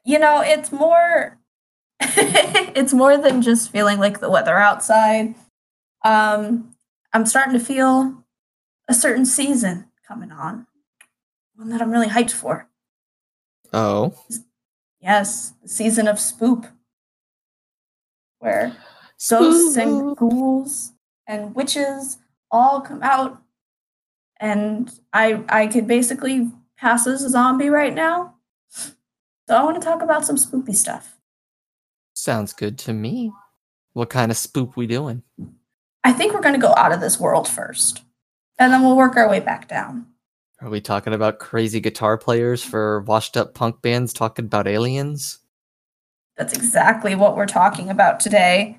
you know it's more [LAUGHS] it's more than just feeling like the weather outside um i'm starting to feel a certain season coming on one that i'm really hyped for Oh. yes the season of spoop where ghosts and ghouls and witches all come out and i i could basically pass as a zombie right now so i want to talk about some spoopy stuff Sounds good to me. What kind of spook we doing? I think we're going to go out of this world first, and then we'll work our way back down. Are we talking about crazy guitar players for washed up punk bands talking about aliens? That's exactly what we're talking about today.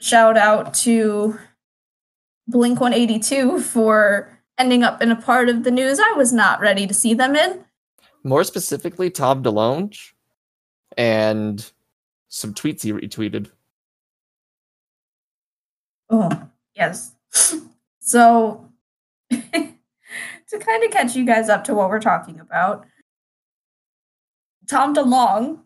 Shout out to Blink 182 [LAUGHS] for ending up in a part of the news I was not ready to see them in. More specifically, Tom DeLonge and some tweets he retweeted. Oh, yes. [LAUGHS] So, [LAUGHS] to kind of catch you guys up to what we're talking about, Tom DeLong,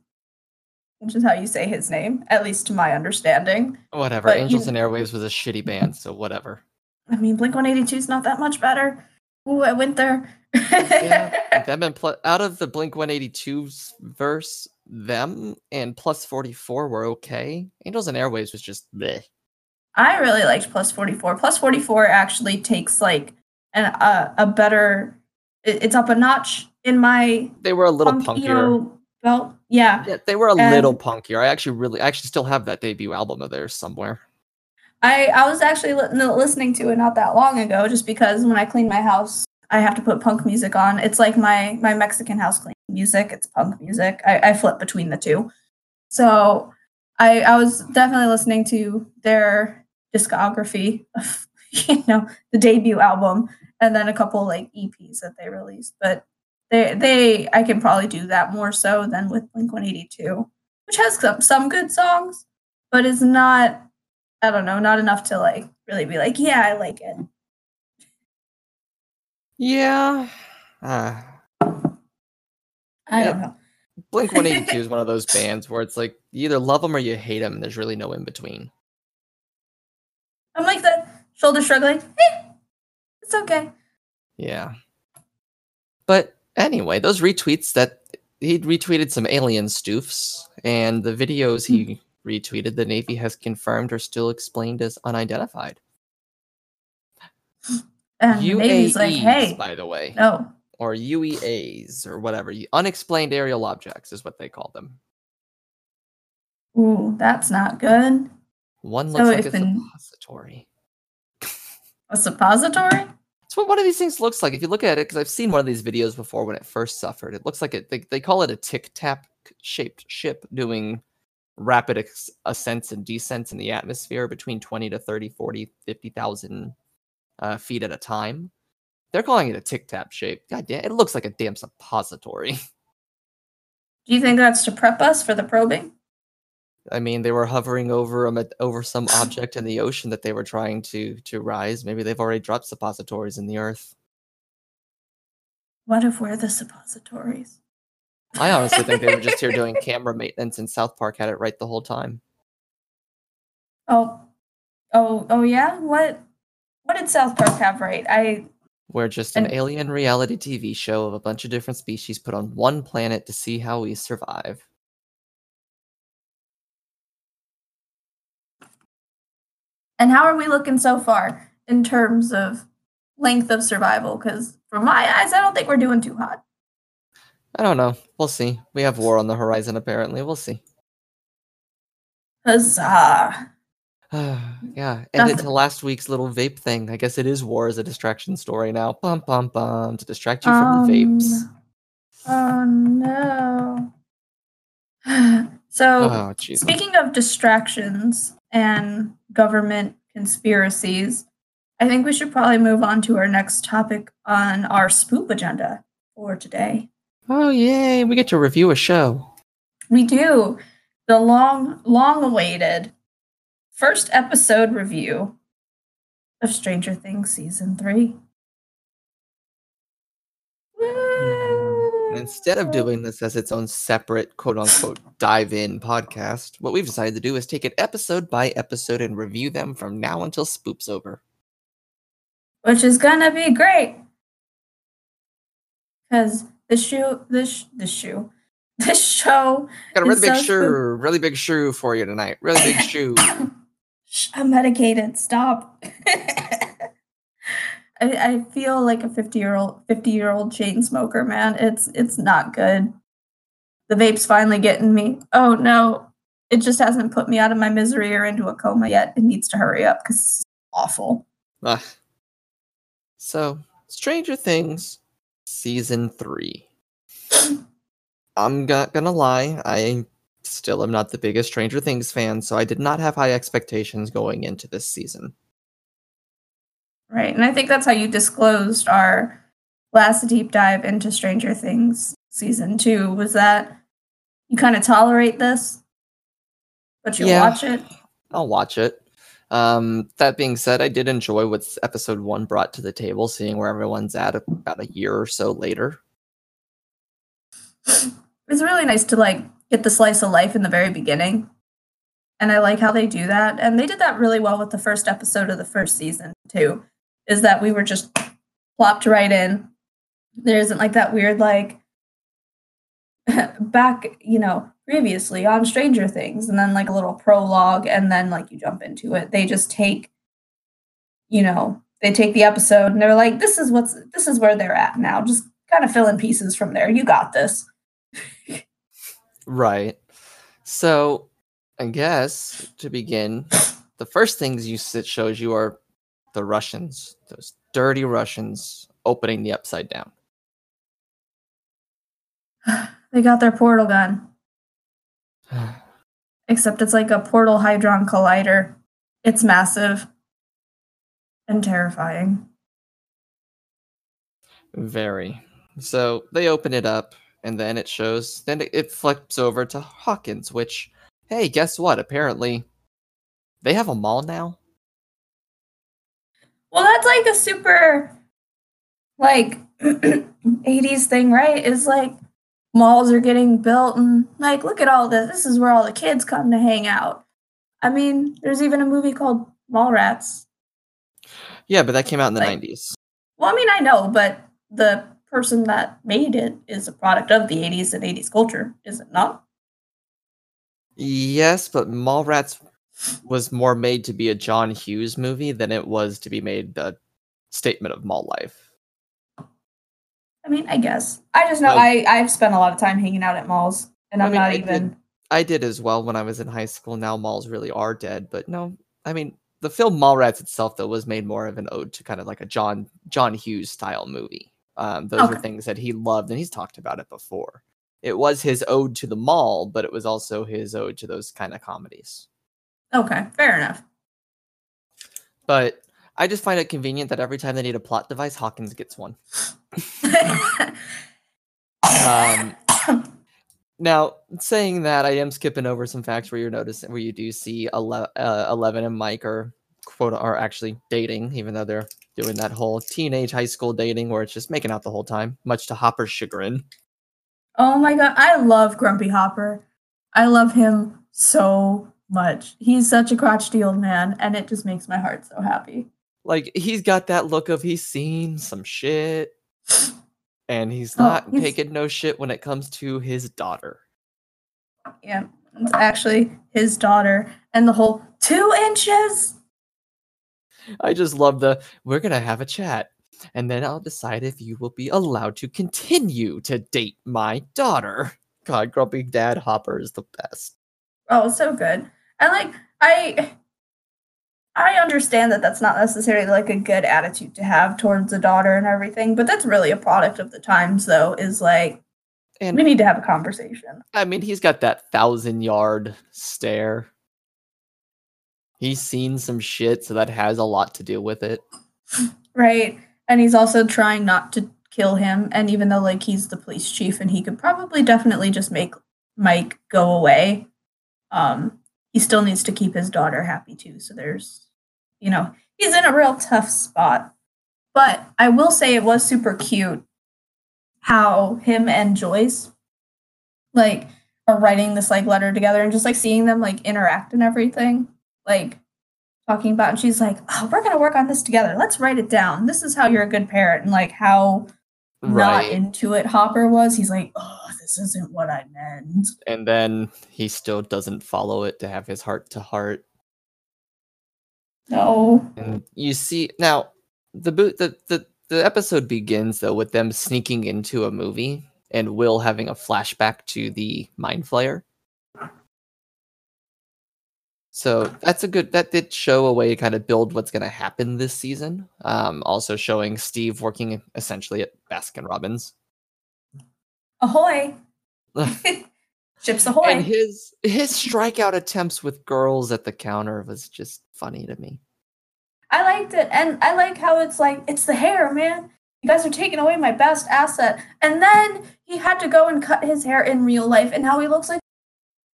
which is how you say his name, at least to my understanding. Whatever. But Angels and Airwaves was a shitty band, so whatever. I mean, Blink 182 is not that much better. Ooh, I went there. Yeah, [LAUGHS] them and out of the Blink 182's verse, them and Plus 44 were okay. Angels and Airwaves was just bleh. I really liked Plus 44. Plus 44 actually takes like an, uh, a better, it- it's up a notch in my They were a little punk punkier. belt. Yeah. Yeah, they were a little And- punkier. I actually really, I actually still have that debut album of theirs somewhere. I, I was actually li- listening to it not that long ago just because when I clean my house, I have to put punk music on. It's like my, my Mexican house cleaning music. It's punk music. I, I flip between the two. So I, I was definitely listening to their discography of, [LAUGHS] you know, the debut album and then a couple like EPs that they released. But they, they, I can probably do that more so than with Blink 182, which has some, some good songs, but it's not I don't know, not enough to like really be like, yeah, I like it. Yeah. Uh, [SIGHS] I Yeah. don't know. Blink [LAUGHS] 182 is one of those bands where it's like you either love them or you hate them. There's really no in between. I'm like the shoulder shrug, like, eh, it's okay. Yeah. But anyway, those retweets that he retweeted some alien spoofs, and the videos he retweeted, the Navy has confirmed or still explained as unidentified. [GASPS] And UAEs, like, hey, by the way, no. or UEAs, or whatever. Unexplained aerial objects is what they call them. Ooh, that's not good. One So looks like if a suppository. [LAUGHS] A suppository? That's That's what one of these things looks like. If you look at it, because I've seen one of these videos before when it first suffered, it looks like it. They, they call it a tic tac shaped ship doing rapid ex- ascents and descents in the atmosphere between 20 to 30, 40, 50,000 uh, feet at a time. They're calling it a tic tac shape. God damn, it looks like a damn suppository. [LAUGHS] Do you think that's to prep us for the probing? I mean, they were hovering over a, over some object in the ocean that they were trying to to rise. Maybe they've already dropped suppositories in the earth. What if we're the suppositories? I honestly think they were just here doing camera maintenance, and South Park had it right the whole time. Oh, oh, oh yeah. What? What did South Park have right? I We're just an And- alien reality TV show of a bunch of different species put on one planet to see how we survive. and how are we looking so far in terms of length of survival? Because from my eyes, I don't think we're doing too hot. I don't know. We'll see. We have war on the horizon, apparently. We'll see. Huzzah! [SIGHS] yeah, and Nothing- into last week's little vape thing. I guess it is war as a distraction story now. Bum bum bum to distract you from the vapes. Um, Oh no. [SIGHS] so Oh. Speaking of distractions and government conspiracies, I think we should probably move on to our next topic on our spoop agenda for today. Oh, yay. We get to review a show. We do the long, long awaited first episode review of Stranger Things season three. And instead of doing this as its own separate quote unquote [LAUGHS] dive in podcast, what we've decided to do is take it episode by episode and review them from now until Spoop's over. which is gonna be great because this shoe, this this shoe, [LAUGHS] this show Got a really big so shoe, really big shoe for you tonight. Really big [LAUGHS] shoe. I'm medicated. Stop. [LAUGHS] I, I feel like a 50 year old 50 year old chain smoker, man. It's it's not good. The vape's finally getting me. Oh no. It just hasn't put me out of my misery or into a coma yet. It needs to hurry up because it's awful. So, Stranger Things season three. I'm not gonna lie, I still am not the biggest Stranger Things fan, so I did not have high expectations going into this season. Right. And I think that's how you disclosed our last deep dive into Stranger Things season two was that you kind of tolerate this, but you Yeah. watch it. I'll watch it. Um, that being said, I did enjoy what episode one brought to the table, seeing where everyone's at about a year or so later. It's really nice to like get the slice of life in the very beginning. And I like how they do that. And they did that really well with the first episode of the first season, too. Is that we were just plopped right in. There isn't like that weird, like, [LAUGHS] back, you know, previously on Stranger Things, and then like a little prologue, and then like you jump into it. They just take, you know, they take the episode and they're like, this is what's, this is where they're at now. Just kind of fill in pieces from there. You got this. Right. So, I guess to begin, the first things you it shows you are the Russians, those dirty Russians opening the upside down. [SIGHS] They got their portal gun, [SIGHS] except it's like a portal hadron collider. It's massive and terrifying. Very. So they open it up, and then it shows. Then it, flips over to Hawkins, which, hey, guess what? Apparently, they have a mall now. Well, that's like a super like [CLEARS THROAT] 80s thing, right? Is like malls are getting built and like look at all this. This is where all the kids come to hang out. I mean, there's even a movie called Mallrats. Yeah, but that came out in the Like- 90s. Well, I mean, I know, but the person that made it is a product of the 80s and 80s culture, is it not? Yes, but Mallrats was more made to be a John Hughes movie than it was to be made a statement of mall life. I mean, I guess. I just know Well- I I've spent a lot of time hanging out at malls, and I I'm mean, not I even. did- I did as well when I was in high school. Now malls really are dead, but no, I mean the film Mallrats itself though was made more of an ode to kind of like a John John Hughes style movie. Um, those Okay. are things that he loved, and he's talked about it before. It was his ode to the mall, but it was also his ode to those kind of comedies. Okay, fair enough. But I just find it convenient that every time they need a plot device, Hawkins gets one. [LAUGHS] Um, now, saying that, I am skipping over some facts where you're noticing where you do see ele- uh, Eleven and Mike are quote are actually dating, even though they're doing that whole teenage high school dating where it's just making out the whole time, much to Hopper's chagrin. oh my god, I love Grumpy Hopper. I love him so much. He's such a crotchety old man, and it just makes my heart so happy. Like he's got that look of he's seen some shit, and he's Oh, not he's- taking no shit when it comes to his daughter. Yeah, it's actually his daughter, and the whole two inches. I just love the we're gonna have a chat, and then I'll decide if you will be allowed to continue to date my daughter. God, grumpy dad Hopper is the best. Oh, so good. And like I I understand that that's not necessarily like a good attitude to have towards a daughter and everything, but that's really a product of the times though is like And we need to have a conversation. I mean, he's got that thousand yard stare. He's seen some shit, so that has a lot to do with it. [LAUGHS] Right? And he's also trying not to kill him and even though like he's the police chief and he could probably definitely just make Mike go away, um he still needs to keep his daughter happy too. So there's you know, he's in a real tough spot. But I will say it was super cute how him and Joyce like are writing this like letter together and just like seeing them like interact and everything. Like talking about and she's like, Oh, we're gonna work on this together. Let's write it down. This is how you're a good parent and like how not into it Hopper was. He's like, Oh, this isn't what I meant. and then he still doesn't follow it to have his heart to heart. No. And you see now the boot the, the the episode begins though with them sneaking into a movie and Will having a flashback to the mind flayer. So that's a good that did show a way to kind of build what's gonna happen this season. Um also showing Steve working essentially at Baskin Robbins. Ahoy. [LAUGHS] Ships ahoy. And his his strikeout attempts with girls at the counter was just funny to me. I liked it. And I like how it's like, it's the hair, man. You guys are taking away my best asset. And then he had to go and cut his hair in real life, and now he looks like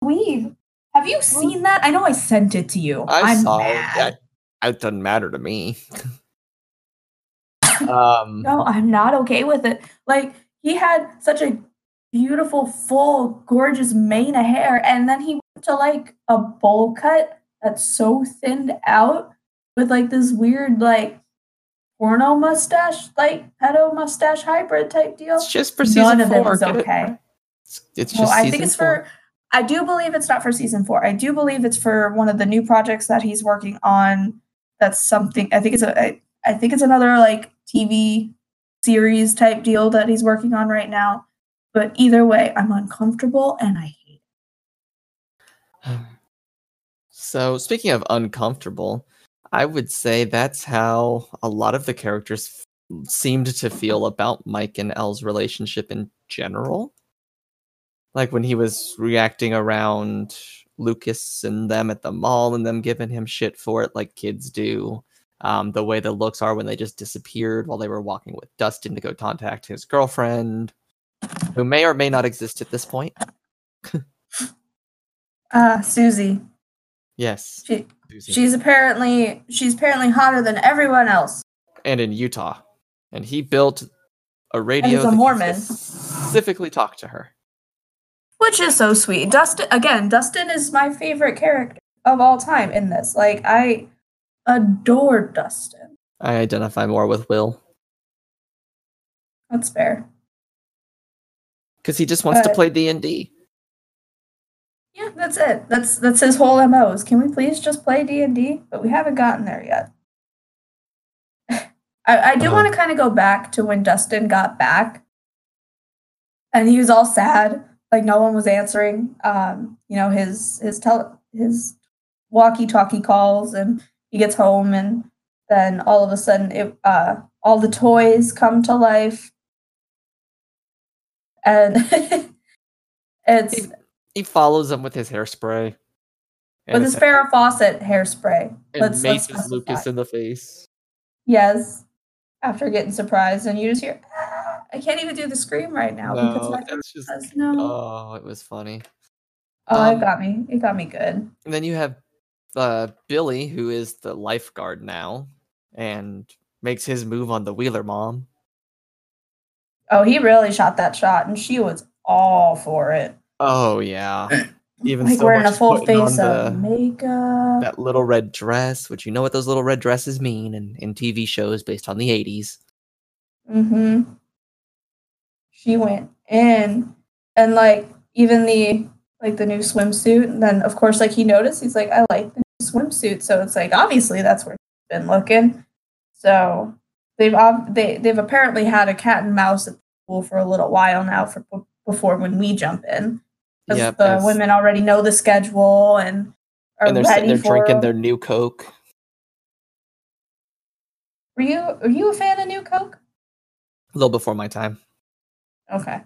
weave. Have you seen that? I know I sent it to you. I am saw mad. that. It doesn't matter to me. [LAUGHS] um, No, I'm not okay with it. Like, he had such a beautiful, full, gorgeous mane of hair, and then he went to like a bowl cut that's so thinned out with like this weird, like, porno mustache, like pedo mustache hybrid type deal. it's just for season None of it four. was get it? okay. It's, it's Well, just I season think it's four. for. I do believe it's not for season four. I do believe it's for one of the new projects that he's working on. That's something. I think it's a. I, I think it's another like TV series type deal that he's working on right now. But either way, I'm uncomfortable and I hate. Um, So, speaking of uncomfortable, I would say that's how a lot of the characters f- seemed to feel about Mike and El's relationship in general. Like when he was reacting around Lucas and them at the mall and them giving him shit for it, like kids do. Um, the way the looks are when they just disappeared while they were walking with Dustin to go contact his girlfriend, who may or may not exist at this point. [LAUGHS] Uh, Suzie. Yes. She, she's apparently she's apparently hotter than everyone else. and in Utah. And he built a radio a that could Mormon. specifically talk to her. Which is so sweet. Dustin again, Dustin is my favorite character of all time in this. Like I adore Dustin. I identify more with Will That's fair. because he just wants to Uh, play D and D. Yeah, that's it. That's that's his whole MO. Is can we please just play D and D? But we haven't gotten there yet. [LAUGHS] I, I do Uh-huh. want to kind of go back to when Dustin got back, and he was all sad, like no one was answering. Um, you know his his tel- his walkie-talkie calls, and he gets home and then all of a sudden it uh all the toys come to life and [LAUGHS] it's He, follows him with his hairspray. with his Farrah Fawcett hairspray. and let's- let's maces Lucas in the face. Yes. After getting surprised, and you just hear, "Ah," I can't even do the scream right now because No, my it's just says no. oh, it was funny. oh, um, it got me. It got me good. And then you have uh, Billy, who is the lifeguard now, and makes his move on the Wheeler mom. Oh, he really shot that shot, and she was all for it. Oh yeah, even like so wearing a full face of the- makeup. that little red dress, which you know what those little red dresses mean in, in TV shows based on the 80s. Mm-hmm. She went in, and like even the like the new swimsuit. And then of course, like he noticed, he's like, I like the new swimsuit. So it's like obviously that's where he's been looking. So they've they they've apparently had a cat and mouse at the pool for a little while now. For before when we jump in, because Yep, the women already know the schedule and are and they're ready sitting there for drinking their new Coke. Were you are you a fan of New Coke? A little before my time. Okay.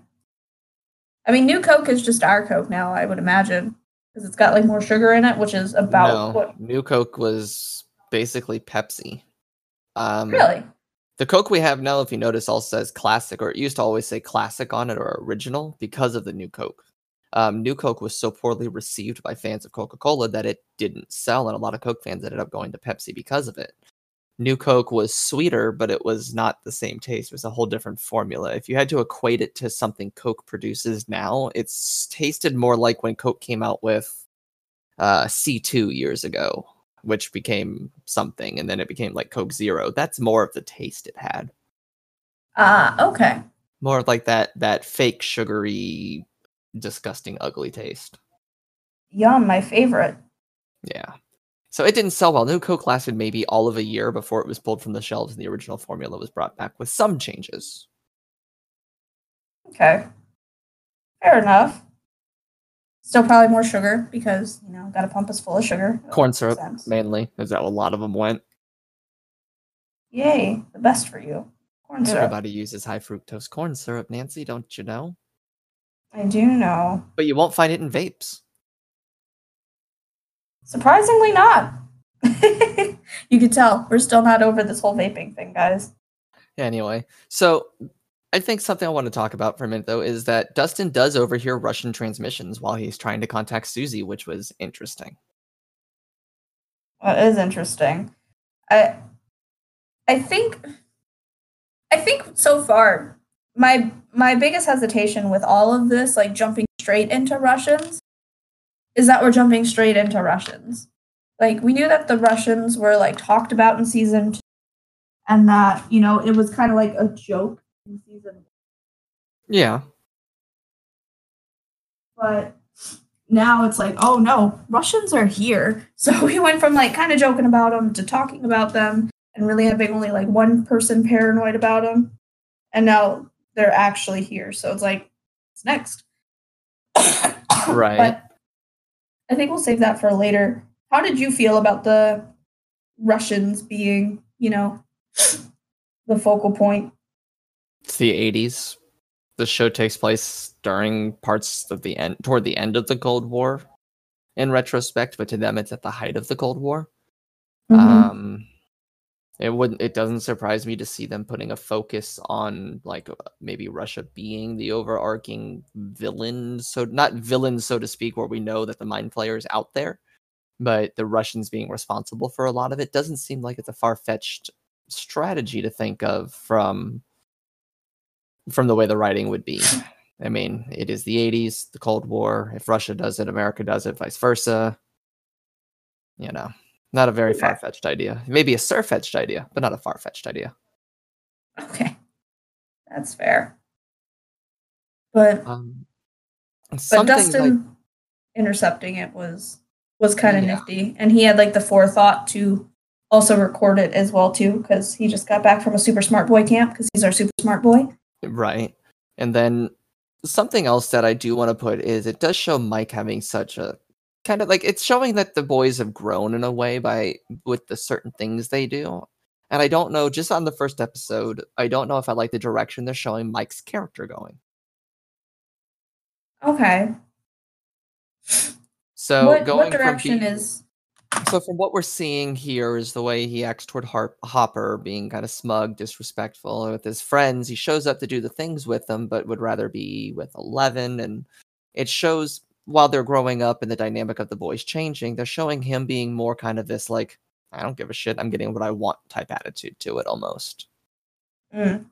I mean, New Coke is just our Coke now, I would imagine, because it's got like more sugar in it, which is about no, what. new Coke was basically Pepsi. Um, Really? The Coke we have now, if you notice, all says classic, or it used to always say classic on it or original because of the new Coke. Um, new Coke was so poorly received by fans of Coca Cola that it didn't sell, and a lot of Coke fans ended up going to Pepsi because of it. New Coke was sweeter, but it was not the same taste. It was a whole different formula. If you had to equate it to something Coke produces now, it's tasted more like when Coke came out with uh, C2 years ago, which became something, and then it became like Coke Zero. That's more of the taste it had Ah, okay. more like that that fake sugary disgusting ugly taste Yum, my favorite. yeah so it didn't sell well new coke lasted maybe all of a year before it was pulled from the shelves and the original formula was brought back with some changes Okay. Fair enough. Still probably more sugar because, you know, got a pump us full of sugar. That corn syrup sense. mainly is that a lot of them went Yay, the best for you. Corn syrup. everybody uses high fructose corn syrup nancy don't you know I do know. but you won't find it in vapes Surprisingly not. [LAUGHS] you could tell. We're still not over this whole vaping thing, guys. Anyway, so I think something I want to talk about for a minute though is that Dustin does overhear Russian transmissions while he's trying to contact Suzie, which was interesting. That is interesting. I I think I think so far my my biggest hesitation with all of this, like jumping straight into Russians, is that we're jumping straight into Russians. Like we knew that the Russians were like talked about in season two, and that you know it was kind of like a joke in season one. Yeah, but now it's like, oh no, Russians are here. [LAUGHS] So we went from like kind of joking about them to talking about them and really having only like one person paranoid about them. And now they're actually here. So it's like, what's next? [COUGHS] Right. But I think we'll save that for later. How did you feel about the Russians being, you know, [COUGHS] the focal point? it's the 80s. The show takes place during parts of the end, toward the end of the Cold War in retrospect, but to them it's at the height of the Cold War. Mhm. Um, it wouldn't. It doesn't surprise me to see them putting a focus on like uh, maybe Russia being the overarching villain. So not villain, so to speak, where we know that the mind flayer is out there, but the Russians being responsible for a lot of it doesn't seem like it's a far fetched strategy to think of from from the way the writing would be. I mean, it is the 80s, the Cold War. If Russia does it, America does it, vice versa. You know, not a very Okay. far fetched idea. Maybe a far fetched idea, but not a far fetched idea. okay. That's fair. But Um, But Dustin like intercepting it was was kind of Yeah. nifty, and he had like the forethought to also record it as well too, because he just got back from a super smart boy camp because he's our super smart boy. right, and then something else that I do want to put is it does show Mike having such a kind of like it's showing that the boys have grown in a way by with the certain things they do. And I don't know, just on the first episode, I don't know if I like the direction they're showing Mike's character going. Okay. So what, going what direction being, is so from what we're seeing here is the way he acts toward Har- Hopper, being kind of smug, disrespectful, and with his friends. He shows up to do the things with them, but would rather be with Eleven, and it shows while they're growing up and the dynamic of the boys changing. They're showing him being more kind of this like, I don't give a shit, I'm getting what I want type attitude to it almost. Mm.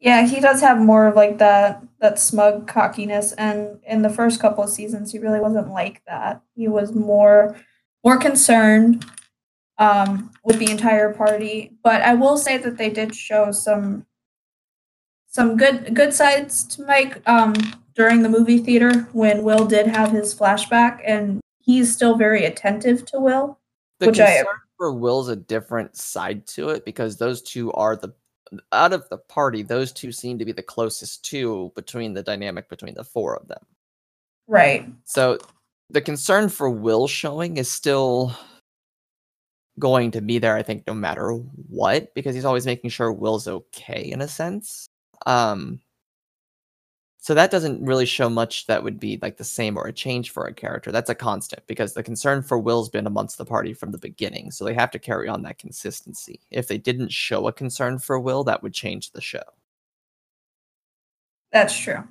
Yeah, he does have more of like that that smug cockiness and in the first couple of seasons he really wasn't like that. He was more more concerned um with the entire party, but I will say that they did show some some good good sides to Mike um during the movie theater when Will did have his flashback and he's still very attentive to Will. The Which I- concern for Will's a different side to it because those two are the out of the party, those two seem to be the closest to between the dynamic between the four of them. Right. So the concern for Will showing is still going to be there, I think, no matter what, because he's always making sure Will's okay in a sense. Um so that doesn't really show much that would be like the same or a change for a character. That's a constant because the concern for Will's been amongst the party from the beginning. So they have to carry on that consistency. If they didn't show a concern for Will, that would change the show. That's true.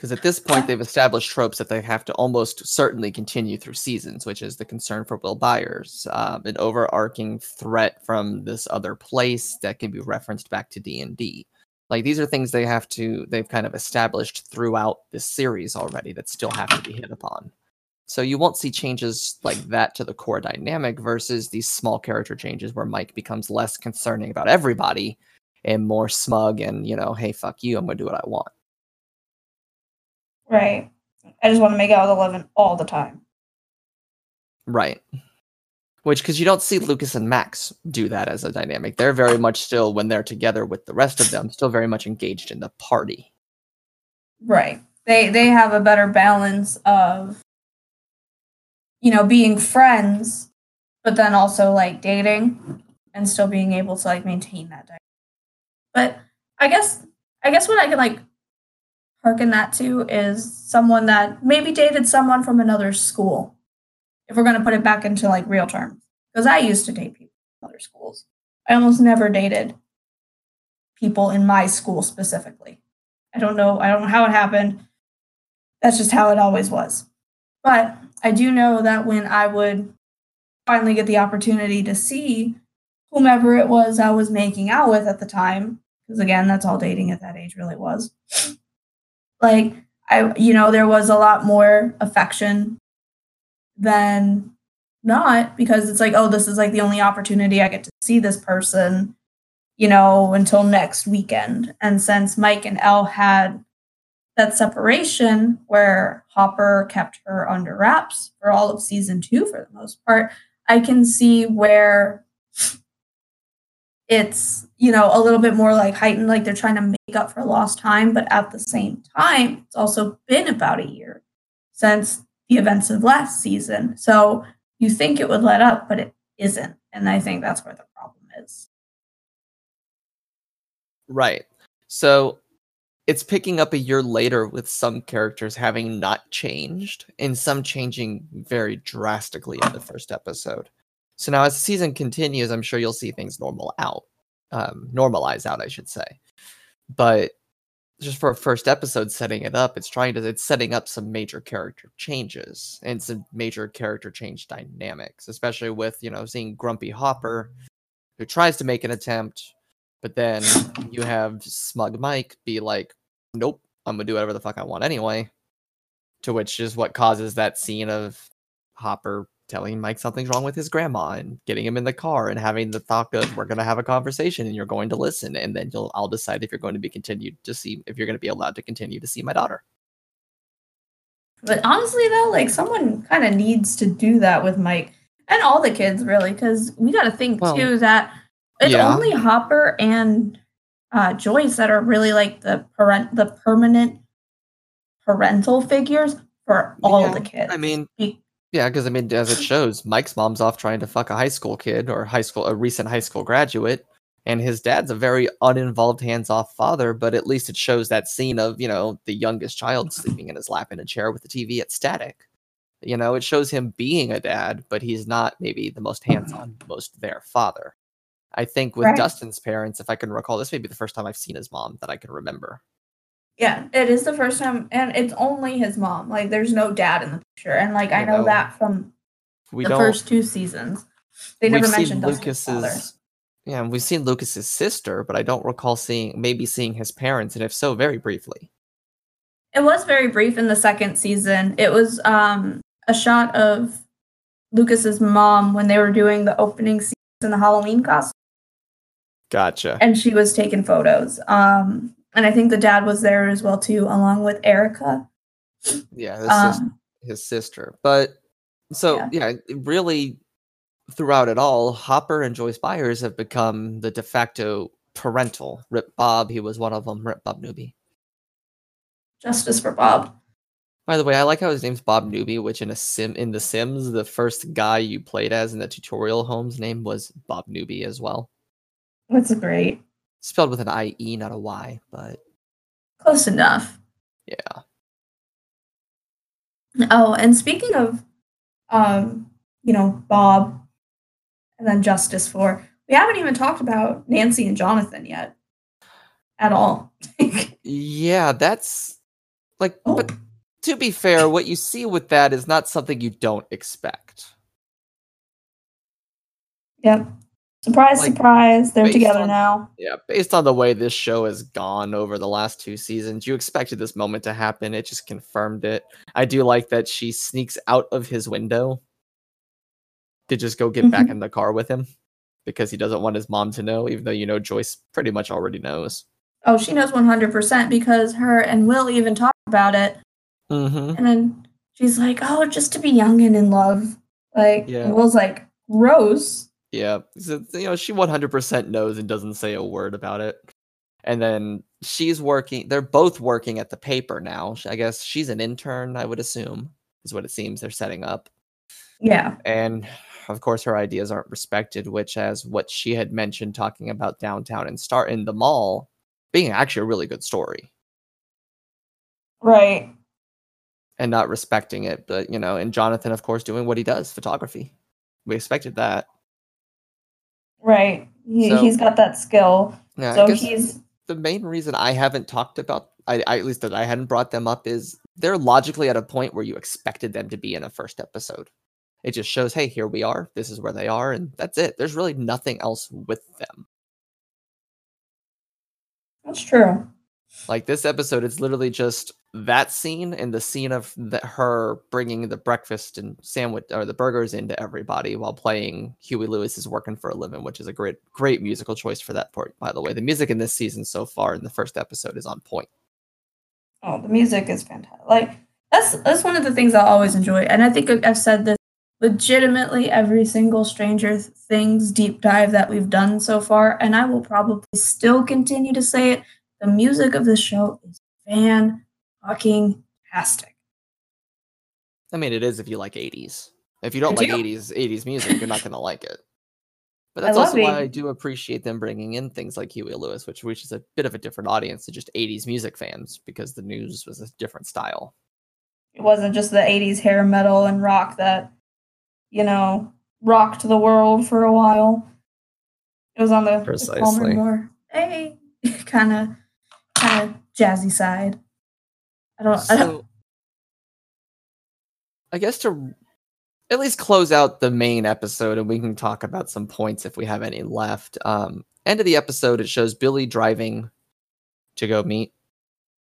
Because at this point, they've established tropes that they have to almost certainly continue through seasons, which is the concern for Will Byers, um, an overarching threat from this other place that can be referenced back to D and D. Like these are things they have to they've kind of established throughout this series already that still have to be hit upon. So you won't see changes like that to the core dynamic versus these small character changes where Mike becomes less concerning about everybody and more smug and you know, hey fuck you, I'm gonna do what I want. Right. I just want to make out with Eleven all the time. Right. Which, because you don't see Lucas and Max do that as a dynamic. They're very much still, when they're together with the rest of them, still very much engaged in the party. Right. They they have a better balance of you know, being friends, but then also like dating and still being able to like maintain that dynamic. But I guess I guess what I can like hearken that to is someone that maybe dated someone from another school. If we're gonna put it back into like real terms. Because I used to date people from other schools. I almost never dated people in my school specifically. I don't know. I don't know how it happened. That's just how it always was. But I do know that when I would finally get the opportunity to see whomever it was I was making out with at the time, because again, that's all dating at that age really was. Like, I, you know, there was a lot more affection than not because it's like, oh, this is like the only opportunity I get to see this person, you know, until next weekend. And since Mike and El had that separation where Hopper kept her under wraps for all of season two for the most part, I can see where it's, you know, a little bit more like heightened, like they're trying to up for lost time. But at the same time, it's also been about a year since the events of last season. So you think it would let up, but it isn't. And I think that's where the problem is. Right. So it's picking up a year later with some characters having not changed and some changing very drastically in the first episode. So now as the season continues, I'm sure you'll see things normal out. Um, normalize out, I should say. But just for a first episode setting it up, it's trying to it's setting up some major character changes and some major character change dynamics, especially with, you know, seeing Grumpy Hopper who tries to make an attempt, but then [LAUGHS] you have Smug Mike be like, Nope, I'm gonna do whatever the fuck I want anyway. To which is what causes that scene of Hopper telling Mike something's wrong with his grandma and getting him in the car and having the thought of we're gonna have a conversation and you're going to listen and then you'll I'll decide if you're going to be continued to see if you're gonna be allowed to continue to see my daughter. But honestly, though, like someone kind of needs to do that with Mike and all the kids, really, because we got to think Well, too that it's yeah. only Hopper and uh, Joyce that are really like the parent, the permanent parental figures for all Yeah, the kids. I mean, Be- yeah, because I mean, as it shows, Mike's mom's off trying to fuck a high school kid or high school, a recent high school graduate, and his dad's a very uninvolved, hands-off father. But at least it shows that scene of you know the youngest child sleeping in his lap in a chair with the TV at static. You know, it shows him being a dad, but he's not maybe the most hands-on, most there father. I think with Right. Dustin's parents, if I can recall, this may be the first time I've seen his mom that I can remember. Yeah, it is the first time, and it's only his mom. Like, there's no dad in the picture, and like I know know, that from We the first two seasons. They never mentioned. Lucas's yeah, and we've seen Lucas's sister, but I don't recall seeing maybe seeing his parents, and if so, very briefly. It was very brief in the second season. It was um a shot of Lucas's mom when they were doing the opening scene in the Halloween costume, Gotcha. and she was taking photos. Um, and I think the dad was there as well too, along with Erica. Yeah, Um, his sister. But so Yeah. yeah, really throughout it all, Hopper and Joyce Byers have become the de facto parental. Rip Bob, he was one of them. Rip Bob Newby. Justice for Bob. By the way, I like how his name's Bob Newby, which in a sim in The Sims, the first guy you played as in the tutorial home's name was Bob Newby as well. That's great. Spelled with an I E, not a Y, but Close enough. yeah. Oh, and speaking of, um, you know, Bob, and then Justice for, we haven't even talked about Nancy and Jonathan yet, at all. [LAUGHS] Yeah, that's like Oh. but to be fair, what you see with that is not something you don't expect. Yep. Surprise, Like, surprise. They're together on- now. Yeah, based on the way this show has gone over the last two seasons, you expected this moment to happen. It just confirmed it. I do like that she sneaks out of his window to just go get back Mhm. in the car with him because he doesn't want his mom to know, even though you know Joyce pretty much already knows. Oh, she knows 100% because her and Will even talk about it. Mm-hmm. And then she's like, oh, just to be young and in love. Like, Yeah. Will's like, gross. Yeah, so, you know, she 100% knows and doesn't say a word about it. And then she's working, they're both working at the paper now. I guess she's an intern, I would assume, is what it seems they're setting up. Yeah. And of course, her ideas aren't respected, which, as what she had mentioned, talking about downtown and start in the mall being actually a really good story Right. and not respecting it. But, you know, and Jonathan, of course, doing what he does photography. We expected that. Right. He, So- he's got that skill. Yeah, so he's the main reason I haven't talked about, I, I at least that I hadn't brought them up, is they're logically at a point where you expected them to be in a first episode. It just shows, hey, here we are. This is where they are, and that's it. There's really nothing else with them. that's true. Like this episode, it's literally just that scene and the scene of the, her bringing the breakfast and sandwich or the burgers into everybody while playing Huey Lewis is working for a living, which is a great, great musical choice for that part. By the way, the music in this season so far in the first episode is on point. Oh, the music is fantastic. Like that's that's one of the things I'll always enjoy. And I think I- I've said this legitimately every single Stranger Things deep dive that we've done so far, and I will probably still continue to say it. The music of this show is fan fucking tastic. I mean, it is if you like 80s. If you don't I like do. 80s 80s music, you're not going [LAUGHS] to like it. But that's also why. I do appreciate them bringing in things like Huey Lewis, which reaches a bit of a different audience to just 80s music fans because the news was a different style. It wasn't just the 80s hair metal and rock that, you know, rocked the world for a while. It was on the, the calmer, Precisely. more hey kind of kind of jazzy side. I don't, I don't So, I guess to at least close out the main episode, and we can talk about some points if we have any left. Um, end of the episode, it shows Billy driving to go meet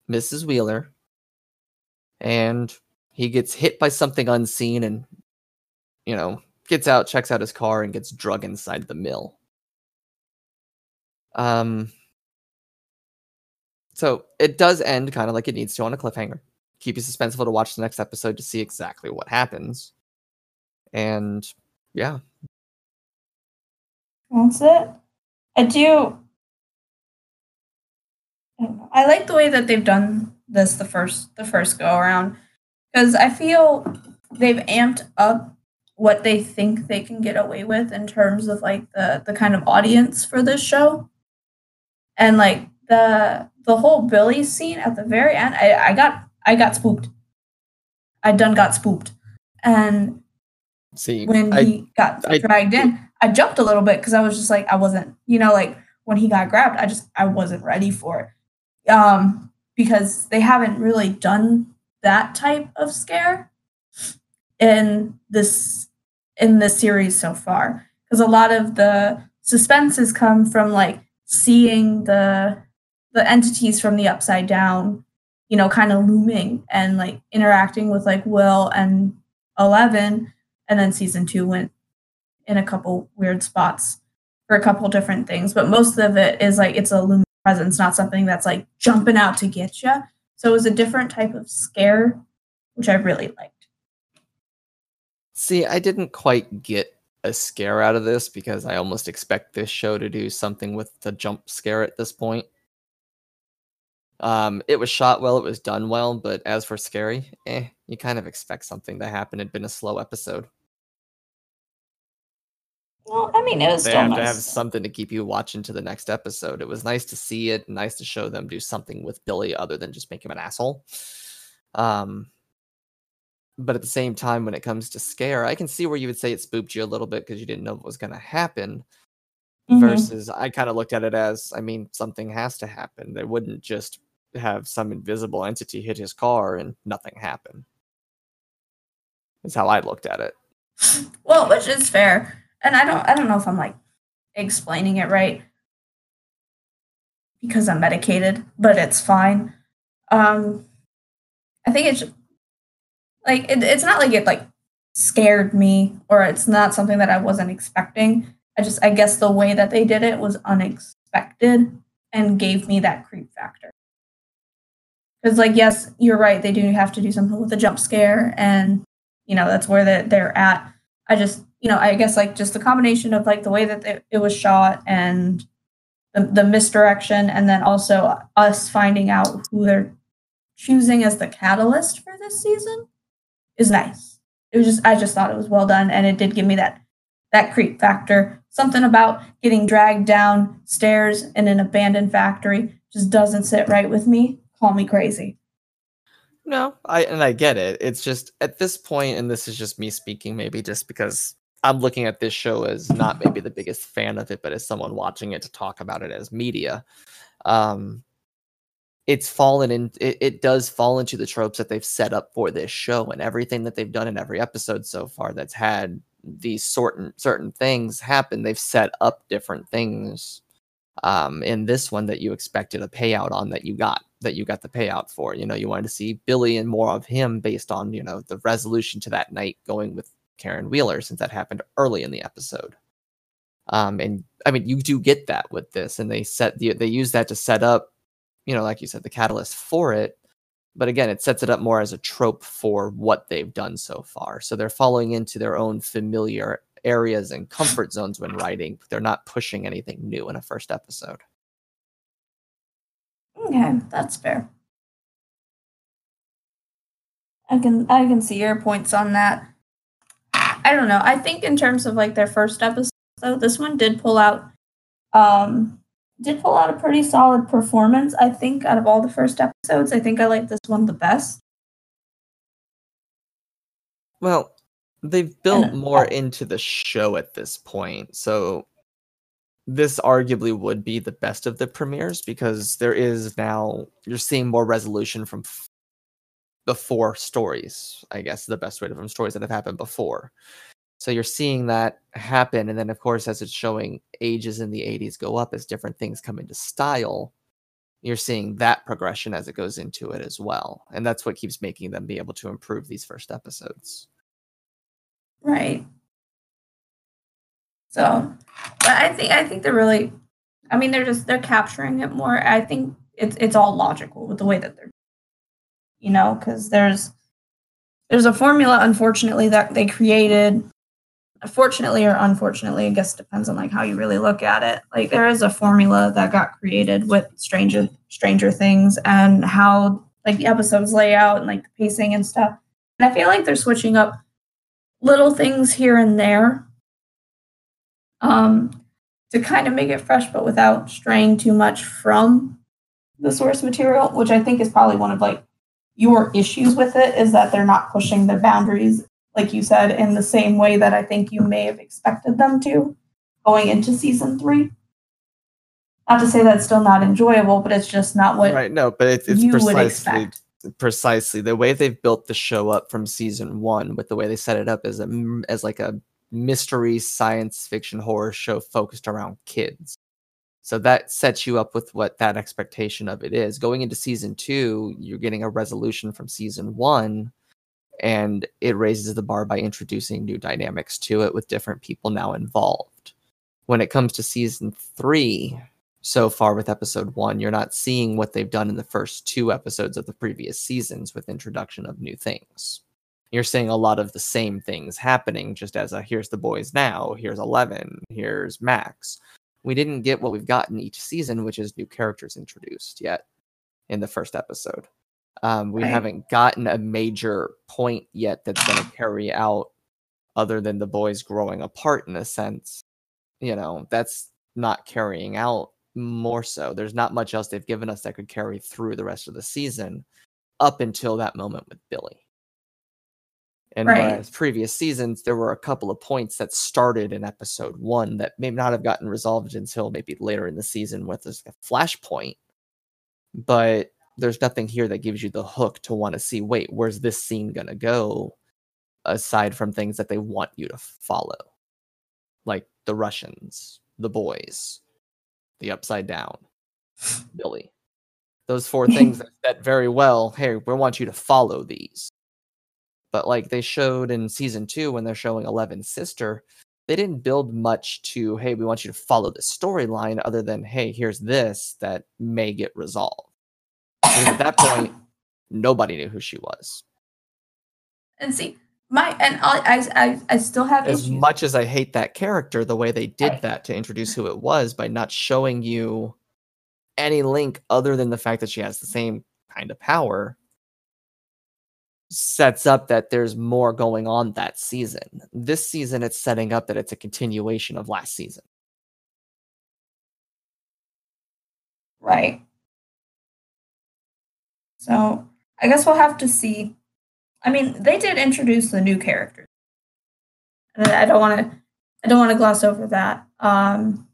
Mrs. Wheeler, and he gets hit by something unseen, and you know gets out, checks out his car, and gets drug inside the mill. Um. So it does end kind of like it needs to on a cliffhanger. Keep you suspenseful to watch the next episode to see exactly what happens. And yeah, That's it. I do. I. Like the way that they've done this the first the first go around because I feel they've amped up what they think they can get away with in terms of like the the kind of audience for this show and like the the whole billy scene at the very end i, I got i got spooked. I done got spooked. And See, when I, he got I- dragged in i jumped a little bit because i was just like i wasn't you know like when he got grabbed i just i wasn't ready for it. Um because they haven't really done that type of scare in this in this series so far. Because a lot of the suspenses come from like seeing the the entities from the upside down you know kind of looming and like interacting with like will and 11 and then season 2 went in a couple weird spots for a couple different things. But most of it is like it's a looming presence not something that's like jumping out to get you so it was a different type of scare which i really liked. See, I didn't quite get a scare out of this because I almost expect this show to do something with the jump scare at this point. Um, it was shot well, it was done well, but as for scary, eh, you kind of expect something to happen. It'd been a slow episode. well i mean it was They still have nice. to have something to keep you watching to the next episode. It was nice to see it, nice to show them do something with Billy other than just make him an asshole. Um, but at the same time, when it comes to scare, I can see where you would say it spooked you a little bit because you didn't know what was going to happen. Mhm. Versus, I kind of looked at it as, I mean, something has to happen. They wouldn't just have some invisible entity hit his car and nothing happen. Is how I looked at it. Well, which is fair. And I don't I don't know if I'm like explaining it right because I'm medicated, but it's fine. Um I think it's like it, it's not like it like scared me or it's not something that I wasn't expecting. I just I guess the way that they did it was unexpected and gave me that creep factor. Cuz like yes, you're right, they do have to do something with a jump scare and you know, that's where they're, they're at. I just, you know, I guess like just the combination of like the way that it, it was shot and the, the misdirection, and then also us finding out who they're choosing as the catalyst for this season is nice. It was just, I just thought it was well done, and it did give me that that creep factor. Something about getting dragged down stairs in an abandoned factory just doesn't sit right with me. Call me crazy. No, I and I get it. It's just at this point, and this is just me speaking, maybe just because I'm looking at this show as not maybe the biggest fan of it, but as someone watching it to talk about it as media. Um, it's fallen in. It, it does fall into the tropes that they've set up for this show, and everything that they've done in every episode so far that's had these certain certain things happen. They've set up different things um, in this one that you expected a payout on that you got that you got the payout for. You know, you wanted to see Billy and more of him based on you know the resolution to that night going with Karen Wheeler since that happened early in the episode. Um, and I mean, you do get that with this, and they set the they use that to set up, you know, like you said, the catalyst for it. But again, it sets it up more as a trope for what they've done so far. So they're falling into their own familiar areas and comfort zones when writing. They're not pushing anything new in a first episode. Okay, that's fair. I can I can see your points on that. I don't know. I think in terms of like their first episode, though, this one did pull out um did pull out a pretty solid performance. I think out of all the first episodes, I think I like this one the best. Well, they've built And- more into the show at this point. So this arguably would be the best of the premieres because there is now you're seeing more resolution from f- the four stories, I guess the best way to from stories that have happened before. So you're seeing that happen and then of course as it's showing ages in the 80s go up as different things come into style, you're seeing that progression as it goes into it as well. And that's what keeps making them be able to improve these first episodes. Right. So, but I think I think they're really I mean they're just they're capturing it more. I think it's it's all logical with the way that they're you know, cuz there's there's a formula unfortunately that they created fortunately or unfortunately, I guess depends on like how you really look at it. Like there is a formula that got created with Stranger Stranger Things and how like the episodes lay out and like the pacing and stuff. And I feel like they're switching up little things here and there um, to kind of make it fresh, but without straying too much from the source material, which I think is probably one of like your issues with it is that they're not pushing the boundaries, like you said, in the same way that I think you may have expected them to going into season three. Not to say that's still not enjoyable, but it's just not what right. No, but it's, it's precisely precisely the way they've built the show up from season one with the way they set it up as a as like a mystery science fiction horror show focused around kids. So that sets you up with what that expectation of it is. Going into season two you're getting a resolution from season one and it raises the bar by introducing new dynamics to it with different people now involved. When it comes to season three so far with episode one, you're not seeing what they've done in the first two episodes of the previous seasons with introduction of new things. You're seeing a lot of the same things happening, just as a here's the boys now, here's Eleven, here's Max. We didn't get what we've gotten each season, which is new characters introduced yet in the first episode. Um, we Right. haven't gotten a major point yet that's going to carry out, other than the boys growing apart in a sense. You know, that's not carrying out more so. There's not much else they've given us that could carry through the rest of the season up until that moment with Billy. And Right. previous seasons, there were a couple of points that started in episode one that may not have gotten resolved until maybe later in the season with this flashpoint. But there's nothing here that gives you the hook to want to see, wait, where's this scene going to go? Aside from things that they want you to follow, like the Russians, the boys, the upside down, [SIGHS] Billy. Those four things that, that very well, hey, we want you to follow these. But like they showed in season two when they're showing Eleven's sister, they didn't build much to, hey, we want you to follow the storyline other than, hey, here's this that may get resolved. Because at that point, [COUGHS] nobody knew who she was. And see, my and I I I, I still have As issues. much as I hate that character, the way they did Right. that to introduce who it was by not showing you any link other than the fact that she has the same kind of power sets up that there's more going on that season. This season, it's setting up that it's a continuation of last season. Right. So I guess we'll have to see. I mean, they did introduce the new characters. And I don't want to I don't want to gloss over that. Um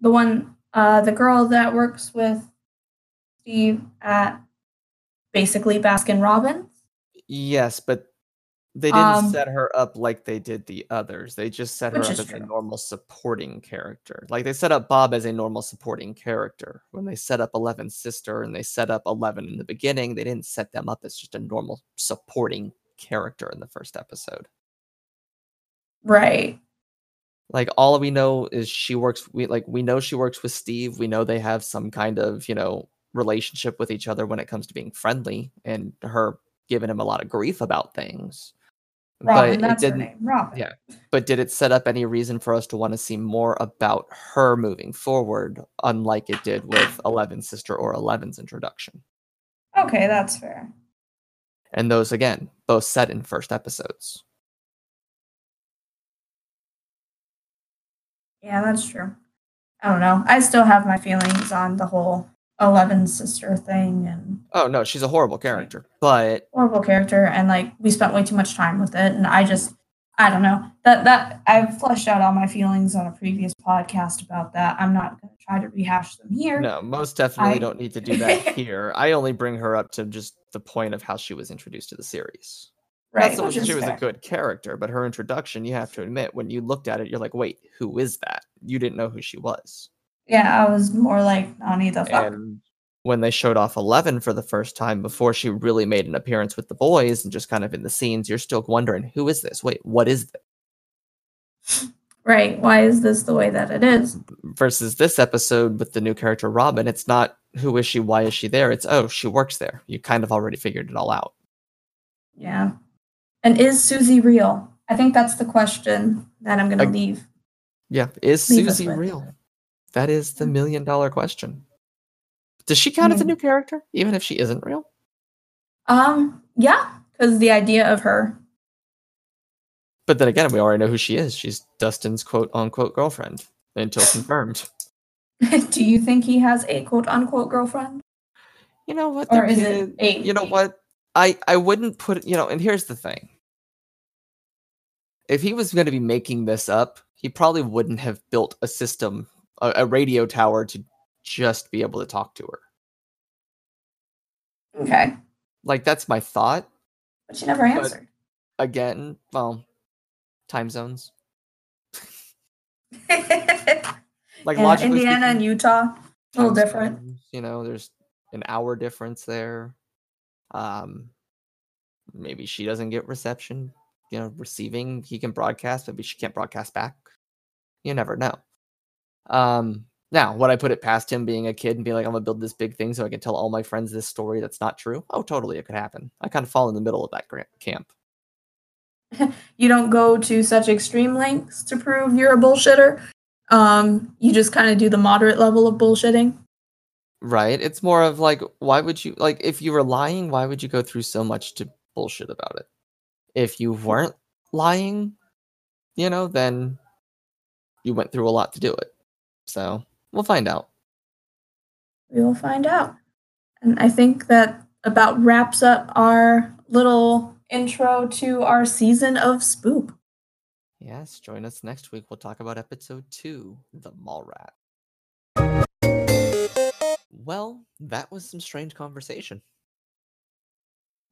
the one uh the girl that works with Steve at basically Baskin Robbins. Yes, but they didn't Um, set her up like they did the others. They just set her up as a normal supporting character. Like they set up Bob as a normal supporting character. When they set up Eleven's sister and they set up Eleven in the beginning, they didn't set them up as just a normal supporting character in the first episode. Right. Like all we know is she works we like we know she works with Steve. We know they have some kind of, you know, relationship with each other when it comes to being friendly and her giving him a lot of grief about things. Robin, but it didn't name. Robin. yeah. but did it set up any reason for us to want to see more about her moving forward, unlike it did with Eleven's sister or Eleven's introduction? Okay, that's fair. And those again, both set in first episodes. Yeah, that's true. I don't know. I still have my feelings on the whole Eleven sister thing and Oh no, she's a horrible character, but horrible character and like we spent way too much time with it and I just I don't know. That that I've fleshed out all my feelings on a previous podcast about that. I'm not gonna try to rehash them here. no, most definitely I- don't need to do that [LAUGHS] here. I only bring her up to just the point of how she was introduced to the series. right, Not so much she is was fair. a good character, but her introduction, you have to admit, when you looked at it, you're like, wait, who is that? You didn't know who she was. Yeah, I was more like Nani the fuck. And when they showed off Eleven for the first time before she really made an appearance with the boys and just kind of in the scenes, you're still wondering, who is this? Wait, what is this? right. Why is this the way that it is? Versus this episode with the new character Robin, it's not who is she, why is she there? It's oh, she works there. You kind of already figured it all out. Yeah. And is Suzie real? I think that's the question that I'm gonna Ag- leave. Yeah, is Leave us Suzie real? That is the million dollar question. Does she count as a Mm. new character, even if she isn't real? Um, yeah, because the idea of her. But then again, we already know who she is. She's Dustin's quote unquote girlfriend until [LAUGHS] confirmed. Do you think he has a quote unquote girlfriend? You know what? Or is it You know what? I I wouldn't put you know. And here's the thing: if he was going to be making this up, he probably wouldn't have built a system, a, a radio tower to just be able to talk to her. Okay. Like that's my thought. But she never answered. Again, well, time zones. [LAUGHS] Like Yeah, logically Indiana and Utah, a little different. zones, You know, there's an hour difference there. Um, maybe she doesn't get reception. You know, receiving he can broadcast, maybe she can't broadcast back. You never know. Um, now would I put it past him being a kid and be like, I'm gonna build this big thing so I can tell all my friends this story that's not true? Oh, totally, it could happen. I kind of fall in the middle of that camp. [LAUGHS] You don't go to such extreme lengths to prove you're a bullshitter. Um, you just kind of do the moderate level of bullshitting. Right? It's more of like, why would you like if you were lying, why would you go through so much to bullshit about it? If you weren't lying, you know, then you went through a lot to do it. So we'll find out. We will find out. And I think that about wraps up our little intro to our season of Spoop. Yes, join us next week. We'll talk about episode two, The Mall Rat. Well, that was some strange conversation.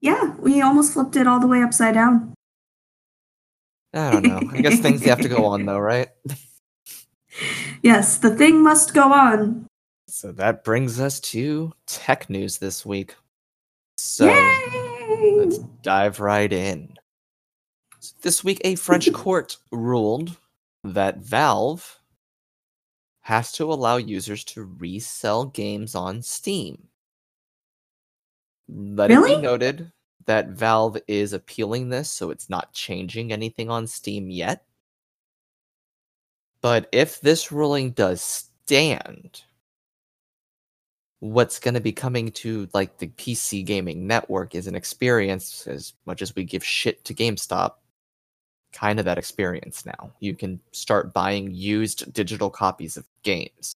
Yeah, we almost flipped it all the way upside down. I don't know. I guess things have to go on though, right? [LAUGHS] Yes, the thing must go on. So that brings us to tech news this week. So Yay! let's dive right in. So this week, a French [LAUGHS] court ruled that Valve has to allow users to resell games on Steam. Let it be noted that Valve is appealing this, so it's not changing anything on Steam yet. But if this ruling does stand, what's going to be coming to like the PC gaming network is an experience as much as we give shit to GameStop kind of that experience now. You can start buying used digital copies of games.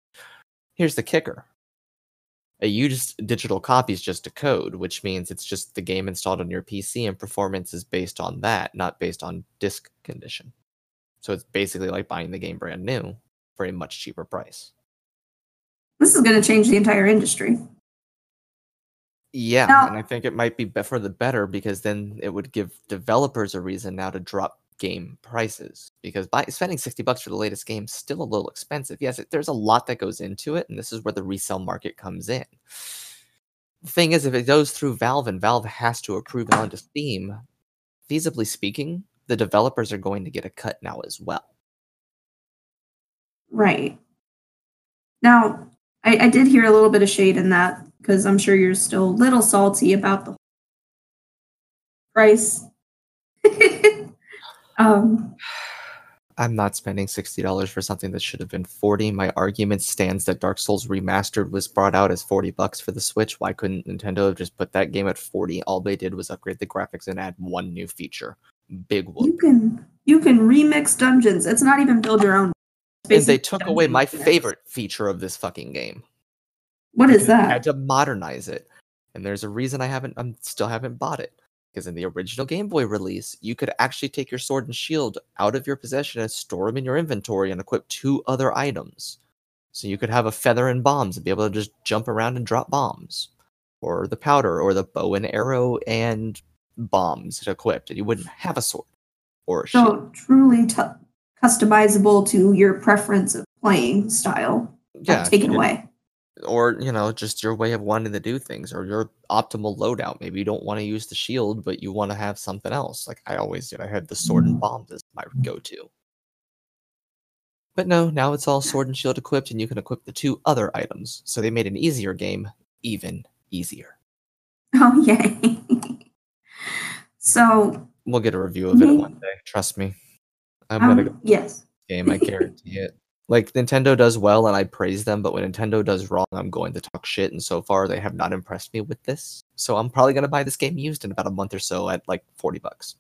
Here's the kicker. A used digital copy is just a code, which means it's just the game installed on your PC and performance is based on that, not based on disk condition. So it's basically like buying the game brand new for a much cheaper price. This is going to change the entire industry. Yeah, Now- and I think it might be for the better because then it would give developers a reason now to drop game prices because by spending 60 bucks for the latest game is still a little expensive. Yes, it, there's a lot that goes into it and this is where the resale market comes in. The thing is if it goes through Valve and Valve has to approve it onto Steam, feasibly speaking, the developers are going to get a cut now as well. Right. Now, I, I did hear a little bit of shade in that because I'm sure you're still a little salty about the price. [LAUGHS] um, I'm not spending $60 for something that should have been 40. My argument stands that Dark Souls Remastered was brought out as 40 bucks for the Switch. Why couldn't Nintendo have just put that game at 40? All they did was upgrade the graphics and add one new feature. Big one. you can you can remix dungeons. It's not even build your own. And they took away my favorite feature of this fucking game. What is because I that? had to modernize it. And there's a reason I haven't I'm still haven't bought it. Because in the original Game Boy release, you could actually take your sword and shield out of your possession and store them in your inventory and equip two other items. So you could have a feather and bombs and be able to just jump around and drop bombs. Or the powder, or the bow and arrow and bombs equipped, and you wouldn't have a sword or a shield. So truly t- customizable to your preference of playing style. yeah, taken away. or you know just your way of wanting to do things or your optimal loadout maybe you don't want to use the shield but you want to have something else like i always did i had the sword and mm-hmm. bombs as my go-to but no now it's all sword and shield equipped and you can equip the two other items so they made an easier game even easier [LAUGHS] Oh yay! So we'll get a review of it Maybe- one day trust me i'm gonna go um, yes. game i guarantee it Like Nintendo does well and I praise them, but when Nintendo does wrong, I'm going to talk shit. And so far, they have not impressed me with this. So I'm probably going to buy this game used in about a month or so at like 40 bucks.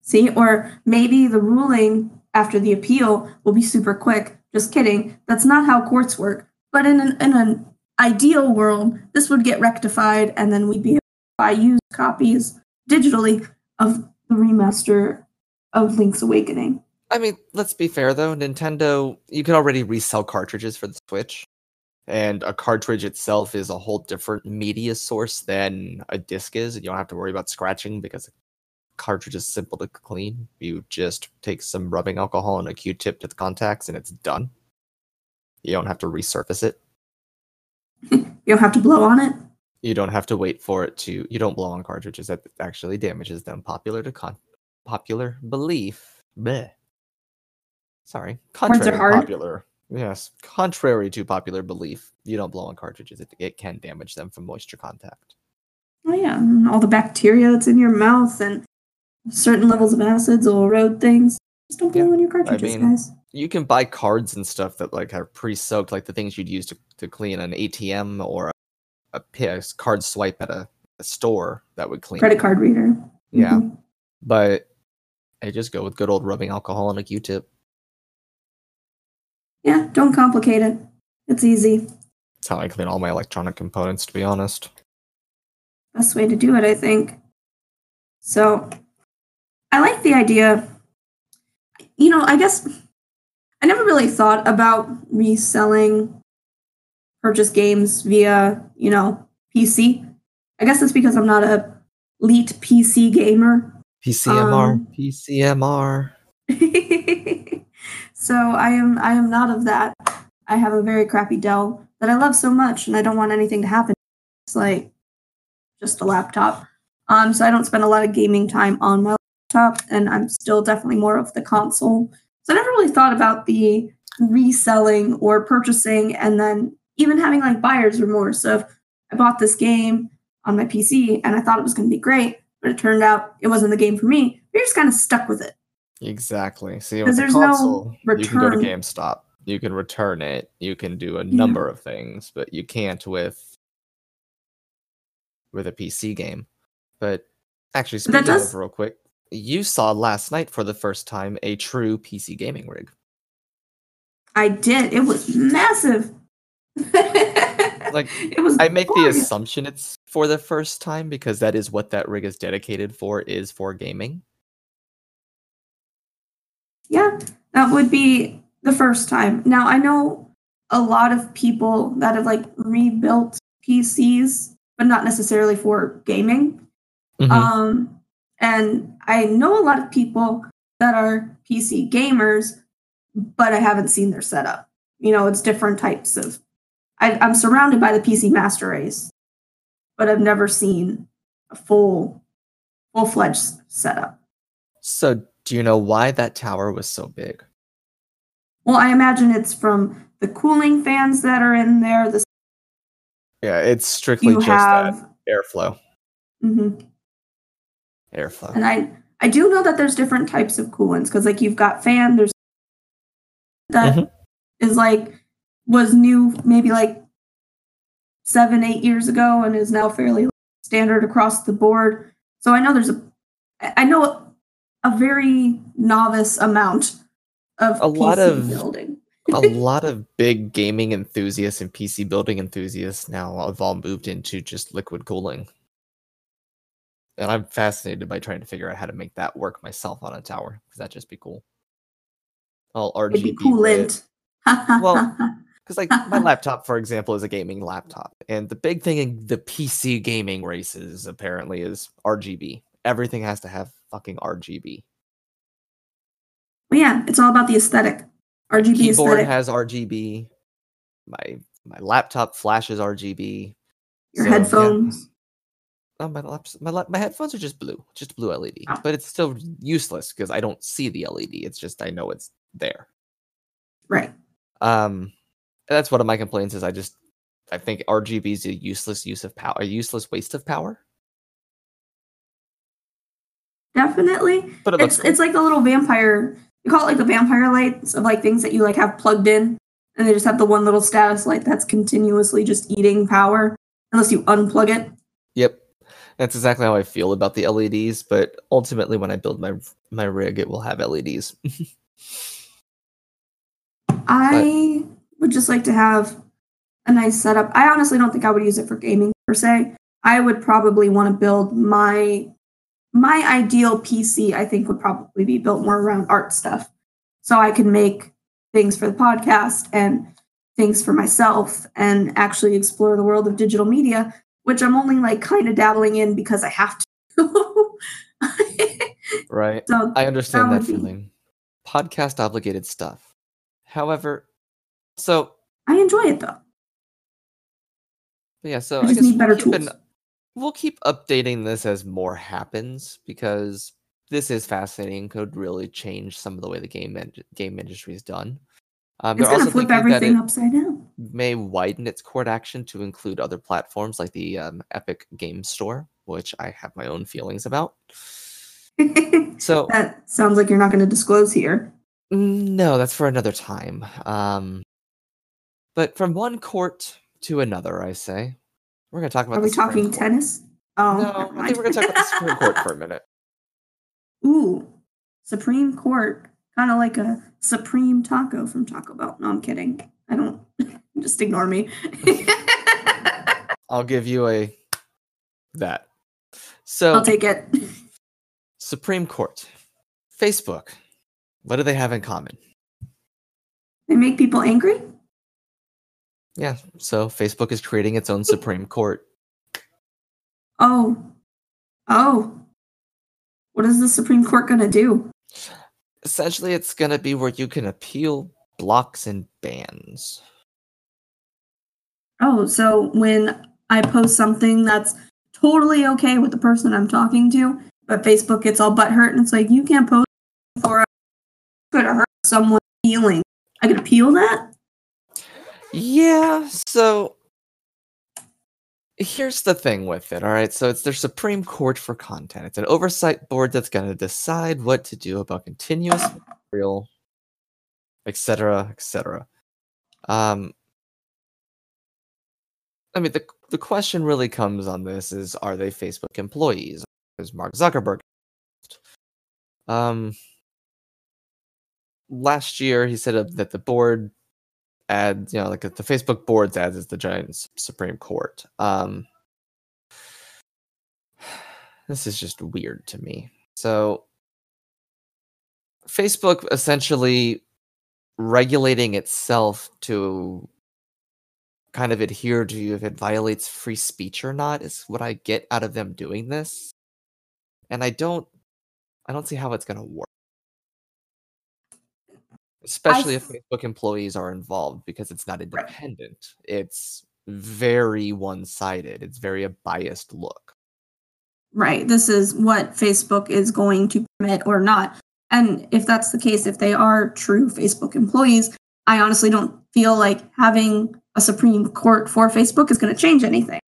See, or maybe the ruling after the appeal will be super quick. Just kidding. That's not how courts work. But in an, in an ideal world, this would get rectified, and then we'd be able to buy used copies digitally of the remaster of Link's Awakening. I mean, let's be fair though. Nintendo, you can already resell cartridges for the Switch, and a cartridge itself is a whole different media source than a disc is. And you don't have to worry about scratching because a cartridge is simple to clean. You just take some rubbing alcohol and a Q-tip to the contacts, and it's done. You don't have to resurface it. [LAUGHS] you don't have to blow on it. You don't have to wait for it to. You don't blow on cartridges. That actually damages them. Popular to con. Popular belief. Bleh. Sorry. are Contrary to hard. popular. Yes. Contrary to popular belief, you don't blow on cartridges. It, it can damage them from moisture contact. Oh yeah, and all the bacteria that's in your mouth and certain levels of acids will erode things. Just don't blow Yeah, on your cartridges, mean- guys. You can buy cards and stuff that like are pre-soaked, like the things you'd use to, to clean an ATM or a, a PS card swipe at a, a store that would clean. Credit it. card reader. Yeah. Mhm. But I just go with good old rubbing alcohol and a Q-tip. Yeah, don't complicate it. It's easy. That's how I clean all my electronic components, to be honest. Best way to do it, I think. So, I like the idea. You know, I guess I never really thought about reselling purchase games via, you know, PC. I guess it's because I'm not a elite PC gamer. PCMR, Um, PCMR. [LAUGHS] so I am I am not of that. I have a very crappy Dell that I love so much and I don't want anything to happen. It's like just a laptop. Um so I don't spend a lot of gaming time on my laptop and I'm still definitely more of the console. So I never really thought about the reselling or purchasing and then even having like buyer's remorse of I bought this game on my PC and I thought it was going to be great, but it turned out it wasn't the game for me. You're just kind of stuck with it. Exactly. See, with the there's no console, you can go to. GameStop. You can return it. You can do a Yeah. number of things, but you can't with with a PC game. But actually, speaking does- of real quick, you saw last night for the first time a true PC gaming rig. I did. It was massive. [LAUGHS] Like, [LAUGHS] it was. I make the assumption it's for the first time because that is what that rig is dedicated for is for gaming. Yeah, that would be the first time. Now I know a lot of people that have like rebuilt PCs, but not necessarily for gaming. Mhm. Um, and I know a lot of people that are PC gamers, but I haven't seen their setup. You know, it's different types of. I, I'm surrounded by the PC master race, but I've never seen a full, full fledged setup. So, do you know why that tower was so big? Well, I imagine it's from the cooling fans that are in there. The Yeah, it's strictly just that have, airflow. Mhm. Airflow. and I I do know that there's different types of coolants because like you've got fan. There's that is Mhm. like was new maybe like seven eight years ago and is now fairly standard across the board. So I know there's a, I know a very novice amount of A lot of- building. a [LAUGHS] lot of big gaming enthusiasts and PC building enthusiasts now have all moved into just liquid cooling. And I'm fascinated by trying to figure out how to make that work myself on a tower because that'd just be cool. All It'd be RGB coolant. Well, [LAUGHS] because like my [LAUGHS] laptop, for example, is a gaming laptop, and the big thing in the PC gaming races apparently is RGB. Everything has to have fucking RGB. Well, yeah, it's all about the aesthetic. RGB Keyboard aesthetic. has RGB. My my laptop flashes RGB. your so, yeah. headphones. Oh, my laps, my lap, my headphones are just blue, just blue LED, Oh. but it's still useless because I don't see the LED. It's just I know it's there. Right. Um, that's one of my complaints is I just I think RGB is a useless use of power, a useless waste of power. Definitely. But it It's cool. it's like the little vampire you call it like the vampire lights of like things that you like have plugged in, and they just have the one little status light that's continuously just eating power unless you unplug it. Yep. That's exactly how I feel about the LEDs, but ultimately when I build my my rig it will have LEDs. [LAUGHS] I would just like to have a nice setup. I honestly don't think I would use it for gaming per se. I would probably want to build my my ideal PC. I think would probably be built more around art stuff, so I can make things for the podcast and things for myself and actually explore the world of digital media, which I'm only like kind of dabbling in because I have to. [LAUGHS] right. so I understand that that would be- feeling. Podcast obligated stuff. However, so I enjoy it though. yeah, so I I, just guess need better we'll keep, an- tools. we'll keep updating this as more happens because this is fascinating. Could really change some of the way the game en- game industry is done. Um, It's gonna also flip everything upside down. may widen its court action to include other platforms like the um, Epic Game Store, which I have my own feelings about. [LAUGHS] So that sounds like you're not going to disclose here. No, that's for another time. Um, but from one court to another, I say, we're going to talk about. Are we Supreme talking Court. tennis? Oh, No, I think we're going to talk about the Supreme Court for a minute. [LAUGHS] Ooh, Supreme Court, kind of like a Supreme Taco from Taco Bell. No, I'm kidding. I don't. [LAUGHS] Just ignore me. I'll give you a that. So, I'll take it. Supreme Court, Facebook. What do they have in common? They make people angry. Yeah, so Facebook is creating its own Supreme Court. Oh, oh. What is the Supreme Court going to do? Essentially, it's going to be where you can appeal blocks and bans. Oh, so when I post something that's totally okay with the person I'm talking to, but Facebook gets all butthurt and it's like, you can't post for could hurt someone's feeling. I could appeal that? Yeah, so here's the thing with it, all right? So it's their Supreme Court for content. It's an oversight board that's going to decide what to do about continuous material, etc., etc. Um I mean the the question really comes on this is are they Facebook employees? Is Mark Zuckerberg um last year he said that the board adds, you know, like the Facebook boards ads is the giant s- Supreme Court. Um, this is just weird to me. So, Facebook essentially regulating itself to kind of adhere to if it violates free speech or not is what I get out of them doing this. And I don't I don't see how it's going to work. Especially if Facebook employees are involved because it's not independent. It's very one-sided. It's very a biased look. Right. This is what Facebook is going to permit or not. And if that's the case, if they are true Facebook employees, I honestly don't feel like having a Supreme Court for Facebook is going to change anything.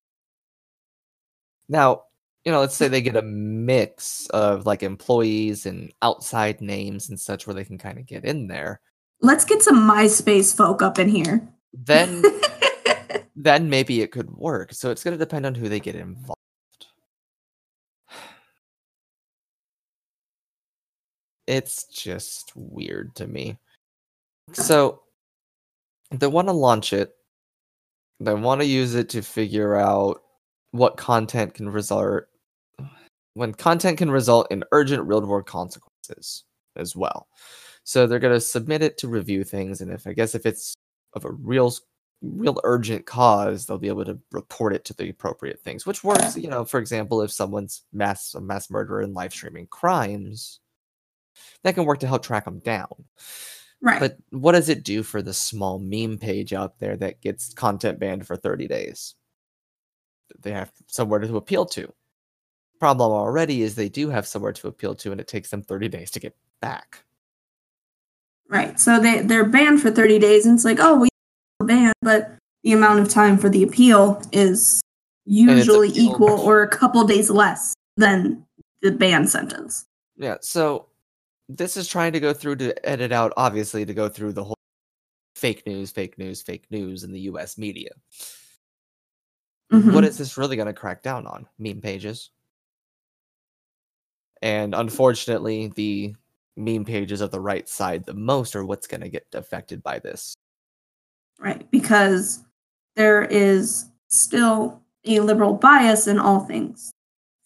Now, you know, let's say they get a mix of like employees and outside names and such where they can kind of get in there. Let's get some MySpace folk up in here. Then [LAUGHS] then maybe it could work. So it's going to depend on who they get involved. It's just weird to me. So they want to launch it. They want to use it to figure out what content can result when content can result in urgent real world consequences as well. So they're going to submit it to review things and if I guess if it's of a real real urgent cause, they'll be able to report it to the appropriate things, which works, you know, for example, if someone's mass a mass murderer and live streaming crimes, that can work to help track them down. right. But what does it do for the small meme page out there that gets content banned for 30 days? They have somewhere to appeal to. Problem already is they do have somewhere to appeal to, and it takes them 30 days to get back. Right. So they they're banned for 30 days and it's like, "Oh, we banned, but the amount of time for the appeal is usually equal or a couple days less than the ban sentence." Yeah, so this is trying to go through to edit out, obviously, to go through the whole fake news, fake news, fake news in the US media. Mhm. What is this really going to crack down on? Meme pages. And unfortunately, the meme pages of the right side the most are what's going to get affected by this. Right, because there is still a liberal bias in all things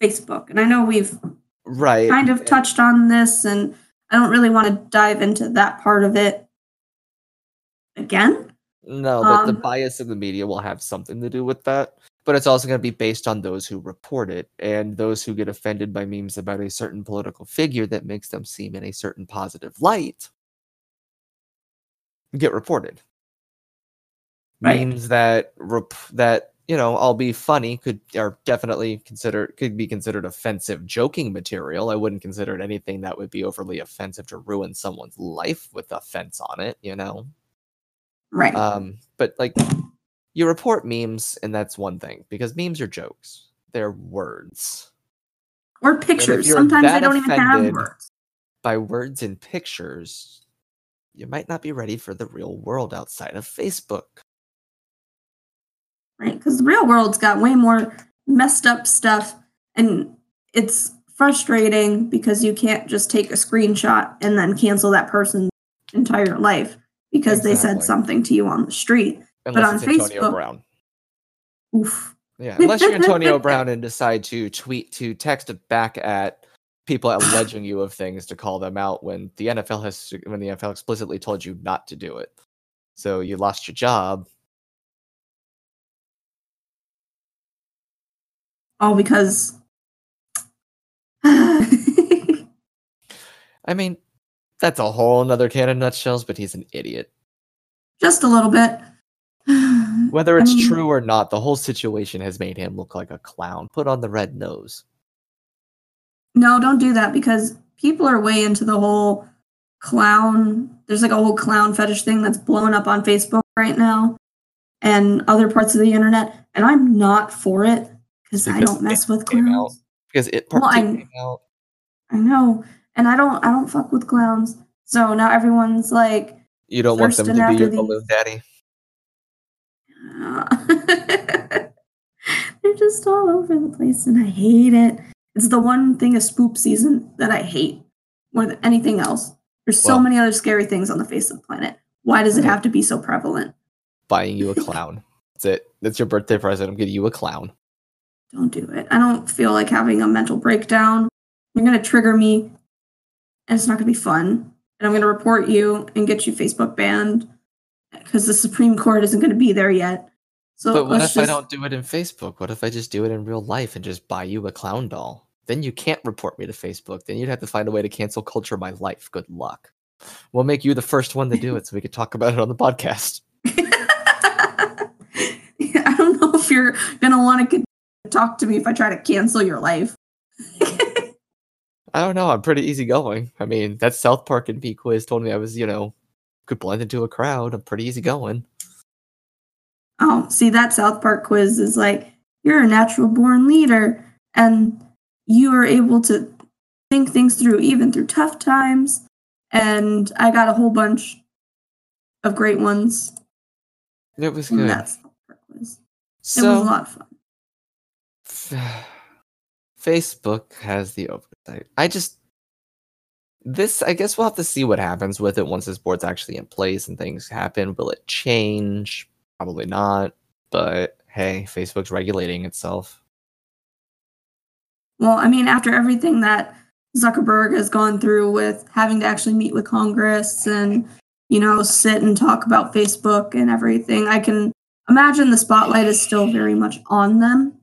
Facebook. And I know we've Right. kind of touched on this, and I don't really want to dive into that part of it again. No, but the Um, bias of the media will have something to do with that. But it's also going to be based on those who report it and those who get offended by memes about a certain political figure that makes them seem in a certain positive light get reported. Right. Memes that rep- that you know, I'll be funny could are definitely considered could be considered offensive joking material. I wouldn't consider it anything that would be overly offensive to ruin someone's life with offense on it, you know. Right. Um, but like you report memes, and that's one thing because memes are jokes. They're words. or pictures. Sometimes they don't even have words. By words and pictures, you might not be ready for the real world outside of Facebook. right? Because the real world's got way more messed up stuff, and it's frustrating because you can't just take a screenshot and then cancel that person's entire life because they said something to you on the street. Unless it's Antonio Facebook- Brown. Oof. Yeah, unless you're Antonio [LAUGHS] Brown and decide to tweet to text back at people alleging you of things to call them out when the NFL has when the NFL explicitly told you not to do it. So you lost your job. All because. [LAUGHS] I mean, that's a whole nother can of nutshells, but he's an idiot. just a little bit. Whether I it's mean- true or not, the whole situation has made him look like a clown. Put on the red nose. No, don't do that because people are way into the whole clown. There's like a whole clown fetish thing that's blowing up on Facebook right now and other parts of the internet. And I'm not for it because I don't mess with clowns. Because it Well, I- came out. I know. And I don't I don't fuck with clowns. So now everyone's like You don't want them to be your balloon daddy. [LAUGHS] they're just all over the place and I hate it. It's the one thing of spoop season that I hate more than anything else. There's so Well- many other scary things on the face of the planet. Why does it mm. have to be so prevalent? Buying you a [LAUGHS] clown. That's it. That's your birthday present. I'm getting you a clown. Don't do it. I don't feel like having a mental breakdown. You're going to trigger me, and it's not going to be fun. And I'm going to report you and get you Facebook banned because the Supreme Court isn't going to be there yet. So but what if I don't do it in Facebook? What if I just do it in real life and just buy you a clown doll? Then you can't report me to Facebook. Then you'd have to find a way to cancel culture my life. Good luck. We'll make you the first one to do it so we could talk about it on the podcast. [LAUGHS] I don't know if you're gonna want to talk to me if I try to cancel your life. [LAUGHS] I don't know. I'm pretty easygoing. I mean, that South Park and P quiz told me I was, you know, could blend into a crowd. I'm pretty easygoing. oh, see that South Park quiz is like you're a natural born leader, and you are able to think things through even through tough times. And I got a whole bunch of great ones It was good. that South Park quiz. It was a So, lot of fun. [SIGHS] Facebook has the oversight. I just this I guess we'll have to see what happens with it once this board's actually in place and things happen. Will it change? Probably not. But hey, Facebook's regulating itself. Well, I mean, after everything that Zuckerberg has gone through with having to actually meet with Congress and, you know, sit and talk about Facebook and everything, I can imagine the spotlight is still very much on them.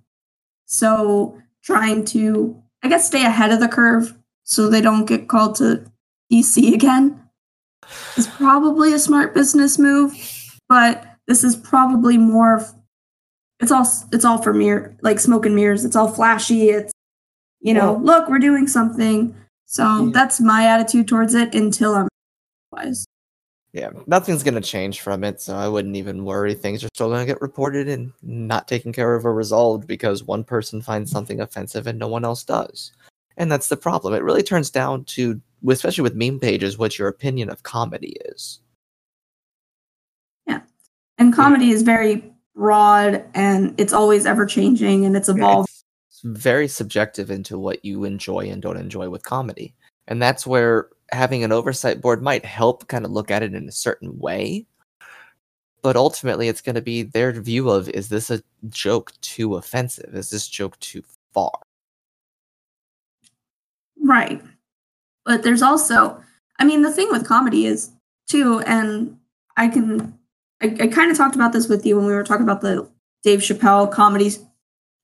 So trying to, I guess, stay ahead of the curve so they don't get called to DC again is probably a smart business move. But this is probably more it's all it's all for mirror like smoke and mirrors. It's all flashy. It's you know, look, we're doing something. So Yeah. that's my attitude towards it until I'm wise. Yeah, nothing's gonna change from it, so I wouldn't even worry. Things are still gonna get reported and not taken care of or resolved because one person finds something offensive and no one else does. And that's the problem. It really turns down to especially with meme pages, what your opinion of comedy is. Yeah, and comedy is very broad and it's always ever changing and it's evolving. It's very subjective into what you enjoy and don't enjoy with comedy. And that's where having an oversight board might help kind of look at it in a certain way. But ultimately, it's going to be their view of is this a joke too offensive? Is this joke too far? Right. But there's also, I mean, the thing with comedy is too, and I can, I, I kind of talked about this with you when we were talking about the Dave Chappelle comedy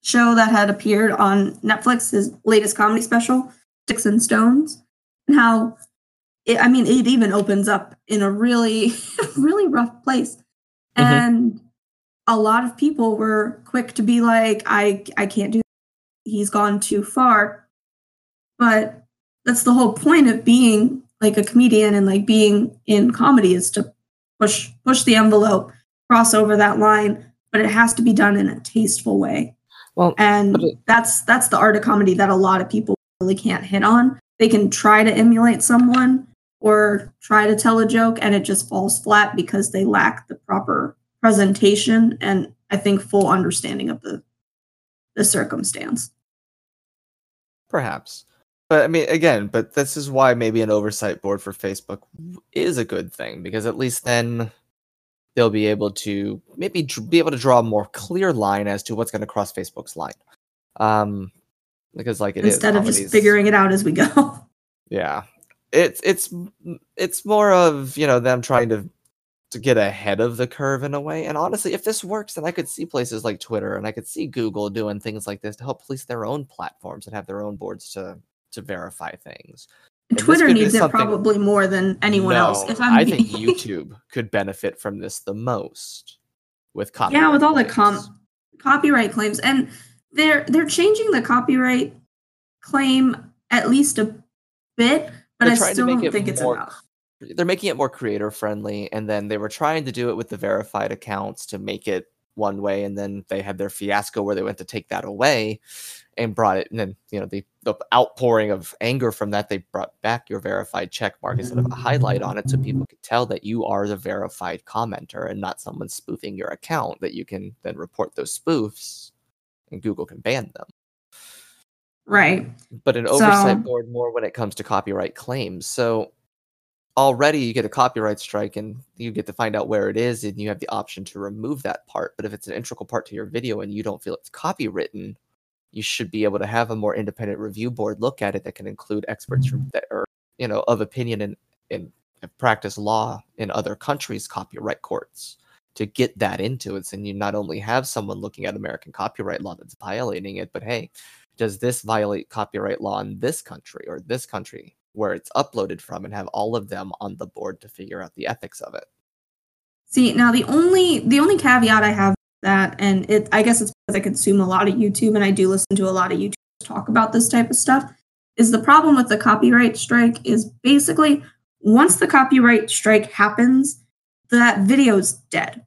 show that had appeared on Netflix, his latest comedy special, Sticks and Stones, and how, it, I mean, it even opens up in a really, [LAUGHS] really rough place. Mhm. And a lot of people were quick to be like, I, I can't do he's gone too far. But that's the whole point of being like a comedian and like being in comedy is to push push the envelope, cross over that line, but it has to be done in a tasteful way. Well, And it- that's that's the art of comedy that a lot of people really can't hit on. They can try to emulate someone or try to tell a joke and it just falls flat because they lack the proper presentation and I think full understanding of the the circumstance. Perhaps. But I mean, again, but this is why maybe an oversight board for Facebook is a good thing because at least then they'll be able to maybe be able to draw a more clear line as to what's going to cross Facebook's line. Um, because like it is Instead of just figuring it out as we go. yeah, it's it's it's more of you know them trying to to get ahead of the curve in a way. And honestly, if this works, then I could see places like Twitter and I could see Google doing things like this to help police their own platforms and have their own boards to to verify things. this Twitter needs it probably more than anyone else. No, If I'm I think [LAUGHS] YouTube could benefit from this the most with copyright. yeah, with all the claims. com- copyright claims, and they're they're changing the copyright claim at least a bit, but I still don't think it's more enough. they're making it more creator friendly and then they were trying to do it with the verified accounts to make it one way and then they had their fiasco where they went to take that away and brought it and then you know the, the outpouring of anger from that they brought back your verified check mark instead of a highlight on it so people could tell that you are the verified commenter and not someone spoofing your account that you can then report those spoofs and google can ban them Right. but an oversight So- board more when it comes to copyright claims. So already you get a copyright strike and you get to find out where it is and you have the option to remove that part. But if it's an integral part to your video and you don't feel it's copywritten, you should be able to have a more independent review board look at it that can include experts from mm-hmm. that are, you know, of opinion and and have practiced law in other countries' copyright courts to get that into it. And you not only have someone looking at American copyright law that's violating it, but hey, does this violate copyright law in this country or this country where it's uploaded from and have all of them on the board to figure out the ethics of it See, now the only the only caveat I have that, and it I guess it's because I consume a lot of YouTube and I do listen to a lot of YouTube talk about this type of stuff, is the problem with the copyright strike is basically once the copyright strike happens, that video's dead.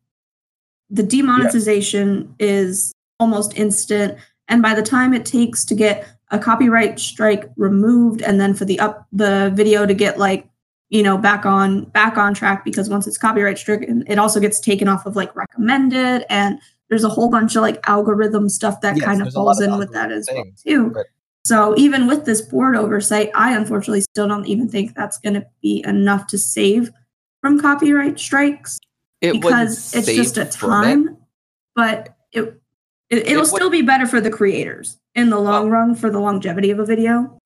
The demonetization is almost instant, and by the time it takes to get a copyright strike removed and then for the up the video to get like you know back on back on track because once it's copyright stricken it also gets taken off of like recommended and there's a whole bunch of like algorithm stuff that Yes, kind of there's a lot falls of in with that algorithm as well too but- so even with this board oversight i unfortunately still don't even think that's going to be enough to save from copyright strikes it because it's just a save it. time but it, it it'll would- still be better for the creators in the long run for the longevity of a video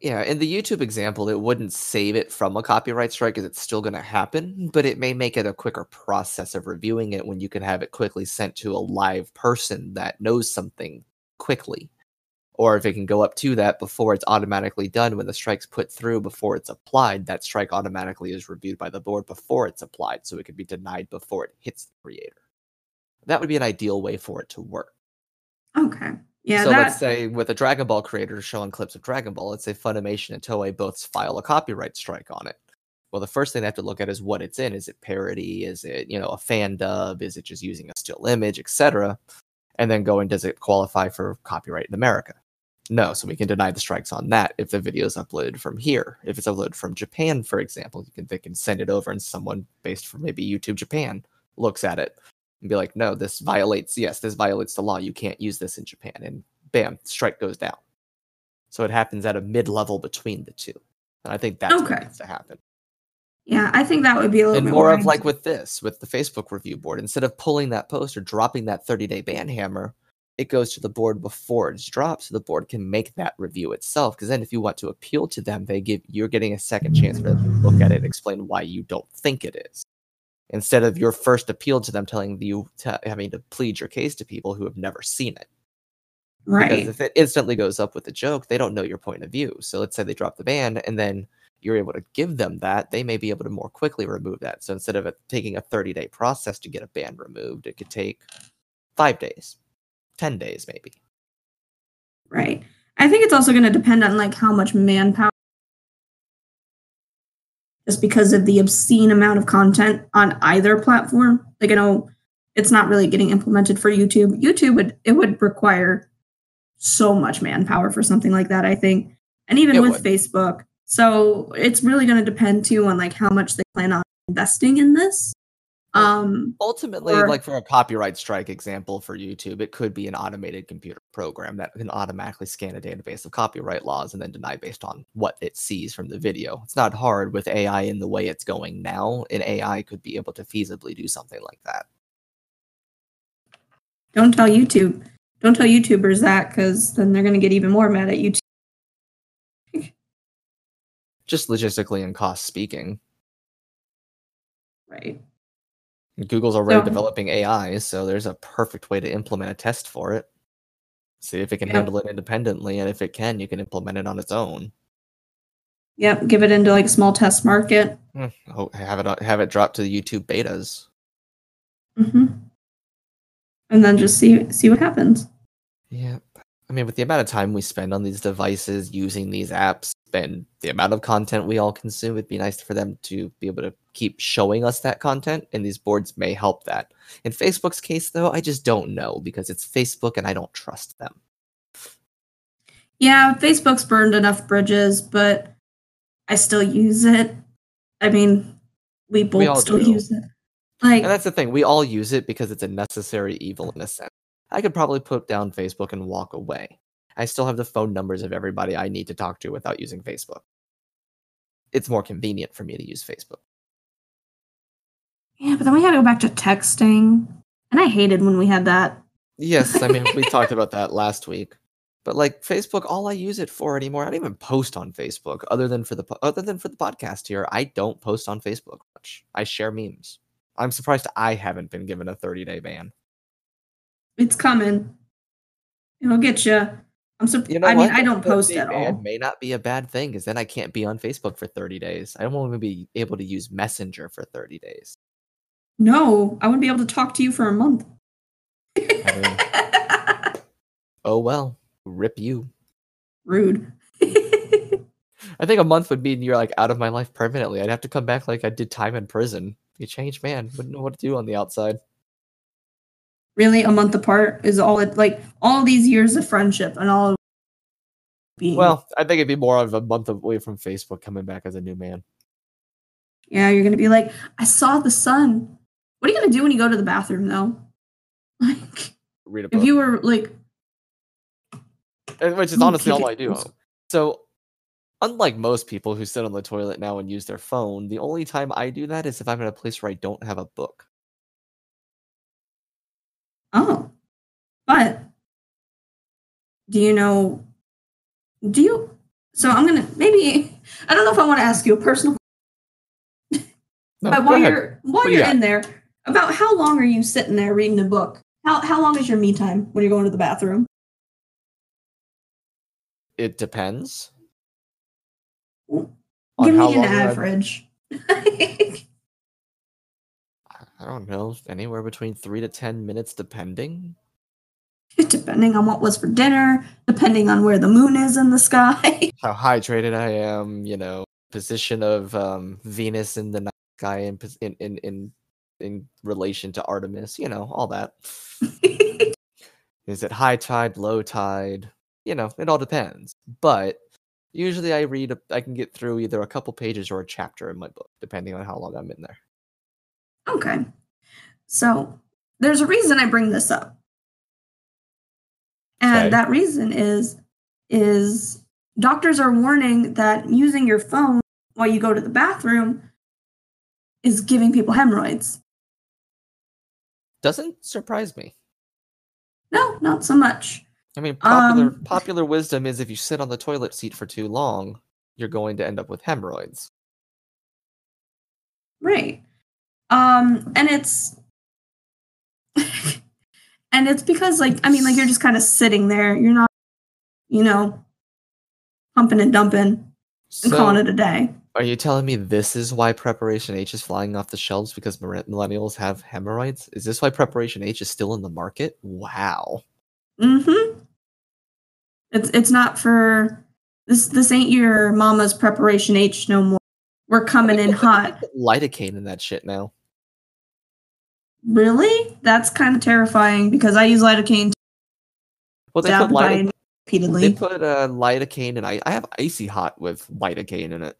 yeah in the youtube example it wouldn't save it from a copyright strike because it's still going to happen but it may make it a quicker process of reviewing it when you can have it quickly sent to a live person that knows something quickly. Or if it can go up to that before it's automatically done when the strike's put through before it's applied that strike automatically is reviewed by the board before it's applied so it can be denied before it hits the creator. That would be an ideal way for it to work. Okay yeah so that, let's say with a Dragon Ball creator showing clips of Dragon Ball, let's say Funimation and Toei both file a copyright strike on it. Well, the first thing they have to look at is what it's in. Is it parody? Is it, you know, a fan dub? Is it just using a still image, etc.? And then going, does it qualify for copyright in America? No, so we can deny the strikes on that if the video is uploaded from here. If it's uploaded from Japan, for example, you can they can send it over and someone based from maybe YouTube Japan looks at it and be like, no, this violates yes, this violates the law. You can't use this in Japan. And bam, strike goes down. So it happens at a mid level between the two. And I think that's Okay. what needs to happen. Yeah, I think that would be a little and bit more of like with this with the facebook review board instead of pulling that post or dropping that 30 day ban hammer it goes to the board before it's dropped so the board can make that review itself because then if you want to appeal to them they give you're getting a second chance to look at it and explain why you don't think it is instead of your first appeal to them telling you to, having to plead your case to people who have never seen it right. because if it instantly goes up with a joke, they don't know your point of view. So let's say they drop the ban and then you're able to give them that, they may be able to more quickly remove that. So instead of it taking a 30 day process to get a ban removed, it could take five days, 10 days, maybe. Right. I think it's also going to depend on like how much manpower just because of the obscene amount of content on either platform. Like I know it's not really getting implemented for YouTube. YouTube would it would require so much manpower for something like that, I think. And even It with would. Facebook. So it's really going to depend too on like how much they plan on investing in this. Um Ultimately, Or- like for a copyright strike example for YouTube, it could be an automated computer program that can automatically scan a database of copyright laws and then deny based on what it sees from the video. It's not hard with AI in the way it's going now. An AI could be able to feasibly do something like that. don't tell YouTube. Don't tell YouTubers that cuz then they're going to get even more mad at YouTube. Just logistically and cost speaking. Right. Google's already So- developing AI, so there's a perfect way to implement a test for it. See if it can Yeah. handle it independently, and if it can, you can implement it on its own. Yep, give it into like a small test market. Hmm, Oh, have it have it drop to the YouTube betas. hmm And then just see see what happens. Yeah. I mean, with the amount of time we spend on these devices using these apps and the amount of content we all consume, it'd be nice for them to be able to keep showing us that content, and these boards may help that. In Facebook's case, though, I just don't know because it's Facebook and I don't trust them. Yeah, Facebook's burned enough bridges, but I still use it. I mean, we both all still do. use it. Like, And that's the thing, we all use it because it's a necessary evil in a sense. I could probably put down Facebook and walk away. I still have the phone numbers of everybody I need to talk to without using Facebook. It's more convenient for me to use Facebook. yeah, but then we had to go back to texting, and I hated when we had that. Yes, I mean we talked about [LAUGHS] that last week. But like Facebook, all I use it for anymore, I don't even post on Facebook other than for the other than for the podcast here. I don't post on Facebook much. I share memes. I'm surprised I haven't been given a 30 day ban. It's coming. It'll get you. I'm so. You know I mean, what? I don't post 30-day at all. May not be a bad thing because then I can't be on Facebook for 30 days. I won't even be able to use Messenger for 30 days. No, I wouldn't be able to talk to you for a month. [LAUGHS] Oh well, rip you. Rude. [LAUGHS] I think a month would mean you're like out of my life permanently. I'd have to come back like I did time in prison. You changed man, wouldn't know what to do on the outside. Really, a month apart is all it like. All these years of friendship and all. Being, Well, I think it'd be more of a month away from Facebook coming back as a new man. yeah, you're gonna be like, I saw the sun. What are you gonna do when you go to the bathroom though? [LAUGHS] Like, Read a book. if you were like, which is honestly all I do. So, unlike most people who sit on the toilet now and use their phone, the only time I do that is if I'm in a place where I don't have a book. Oh, but do you know? Do you? So I'm gonna maybe I don't know if I want to ask you a personal No, But while ahead. you're while you you're got? in there, about how long are you sitting there reading a book? How how long is your me time when you're going to the bathroom? It depends. Give me an average. [LAUGHS] I don't know, anywhere between three to ten minutes, depending. depending on what was for dinner, depending on where the moon is in the sky. [LAUGHS] How hydrated I am, you know, position of um, Venus in the night sky in in in in, in relation to Artemis, you know, all that. [LAUGHS] Is it high tide, low tide? you know, it all depends. But usually I read, a, I can get through either a couple pages or a chapter in my book, depending on how long I'm in there. Okay. So there's a reason I bring this up. And Okay. that reason is is doctors are warning that using your phone while you go to the bathroom is giving people hemorrhoids. Doesn't surprise me. No, not so much. I mean, popular Um, popular wisdom is if you sit on the toilet seat for too long, you're going to end up with hemorrhoids. Right. Um and it's and it's because like I mean like you're just kind of sitting there. You're not you know pumping and dumping and So, calling it a day. are you telling me this is why Preparation H is flying off the shelves because millennials have hemorrhoids? Is this why Preparation H is still in the market? Wow. Mm-hmm. It's it's not for this this ain't your mama's preparation H no more. We're coming in [LAUGHS] hot. Lidocaine in that shit now. Really? That's kind of terrifying because I use lidocaine Well, they put, dabbed by lido- they repeatedly. put uh, lidocaine and I, I have icy hot with lidocaine in it.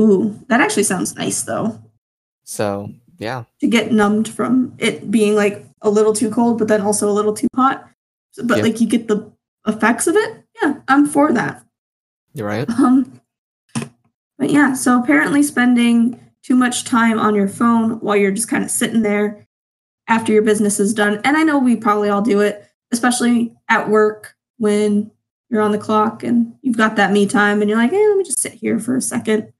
Ooh, that actually sounds nice though. So yeah, To get numbed from it being like a little too cold, but then also a little too hot. So- But like you get the effects of it. Yeah, I'm for that. you're right. Um, but yeah, so apparently spending too much time on your phone while you're just kind of sitting there after your business is done, and I know we probably all do it, especially at work when you're on the clock and you've got that me time, and you're like, hey, let me just sit here for a second.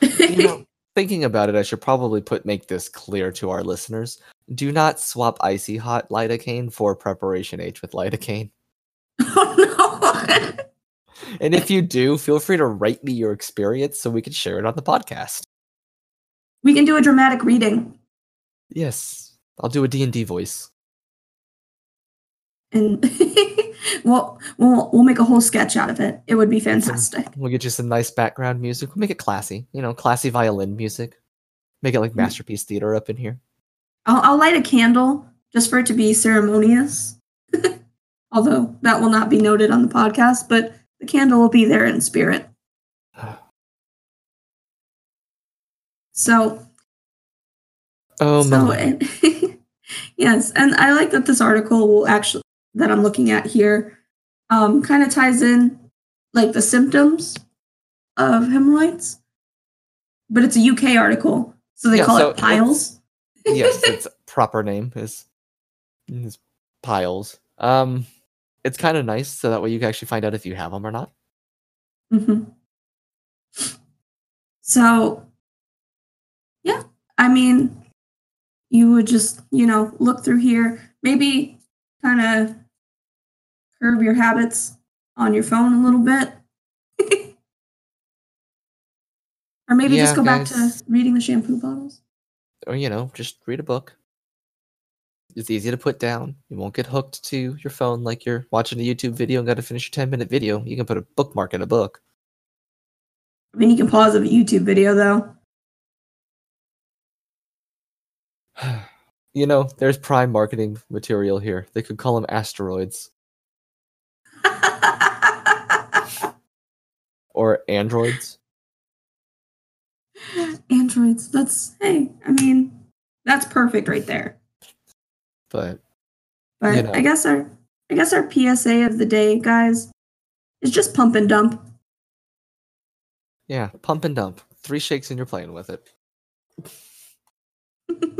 You know, [LAUGHS] thinking about it, I should probably put make this clear to our listeners. Do not swap icy hot lidocaine for Preparation H with lidocaine. oh no! [LAUGHS] And if you do, feel free to write me your experience so we can share it on the podcast. we can do a dramatic reading, Yes, I'll do a D&D voice. and [LAUGHS] we'll we'll we'll make a whole sketch out of it. It would be fantastic. We'll get you some nice background music. We'll make it classy, you know, classy violin music. Make it like Mm. masterpiece theater up in here. I'll, I'll light a candle just for it to be ceremonious. [LAUGHS] Although that will not be noted on the podcast, but the candle will be there in spirit. [SIGHS] So, Oh so my! [LAUGHS] yes, and I like that this article will actually that I'm looking at here um, kind of ties in like the symptoms of hemorrhoids, but it's a UK article, so they Yeah, call so it piles. [LAUGHS] yes, [LAUGHS] its proper name is, is piles. Um, it's kind of nice so that way you can actually find out if you have them or not. Mm-hmm. So, yeah, I mean, you would just, you know, look through here, maybe kind of curb your habits on your phone a little bit. [LAUGHS] or maybe Yeah, just go back to reading the shampoo bottles. Or you know, just read a book. It's easy to put down. You won't get hooked to your phone like you're watching a YouTube video and got to finish your 10 minute video. You can put a bookmark in a book. I mean, you can pause a YouTube video though. You know, there's prime marketing material here. They could call them asteroids [LAUGHS] or androids. Androids. That's, hey, I mean, that's perfect right there. But But You know. I guess our I guess our PSA of the day, guys, is just pump and dump. yeah, pump and dump. Three shakes and you're playing with it. [LAUGHS]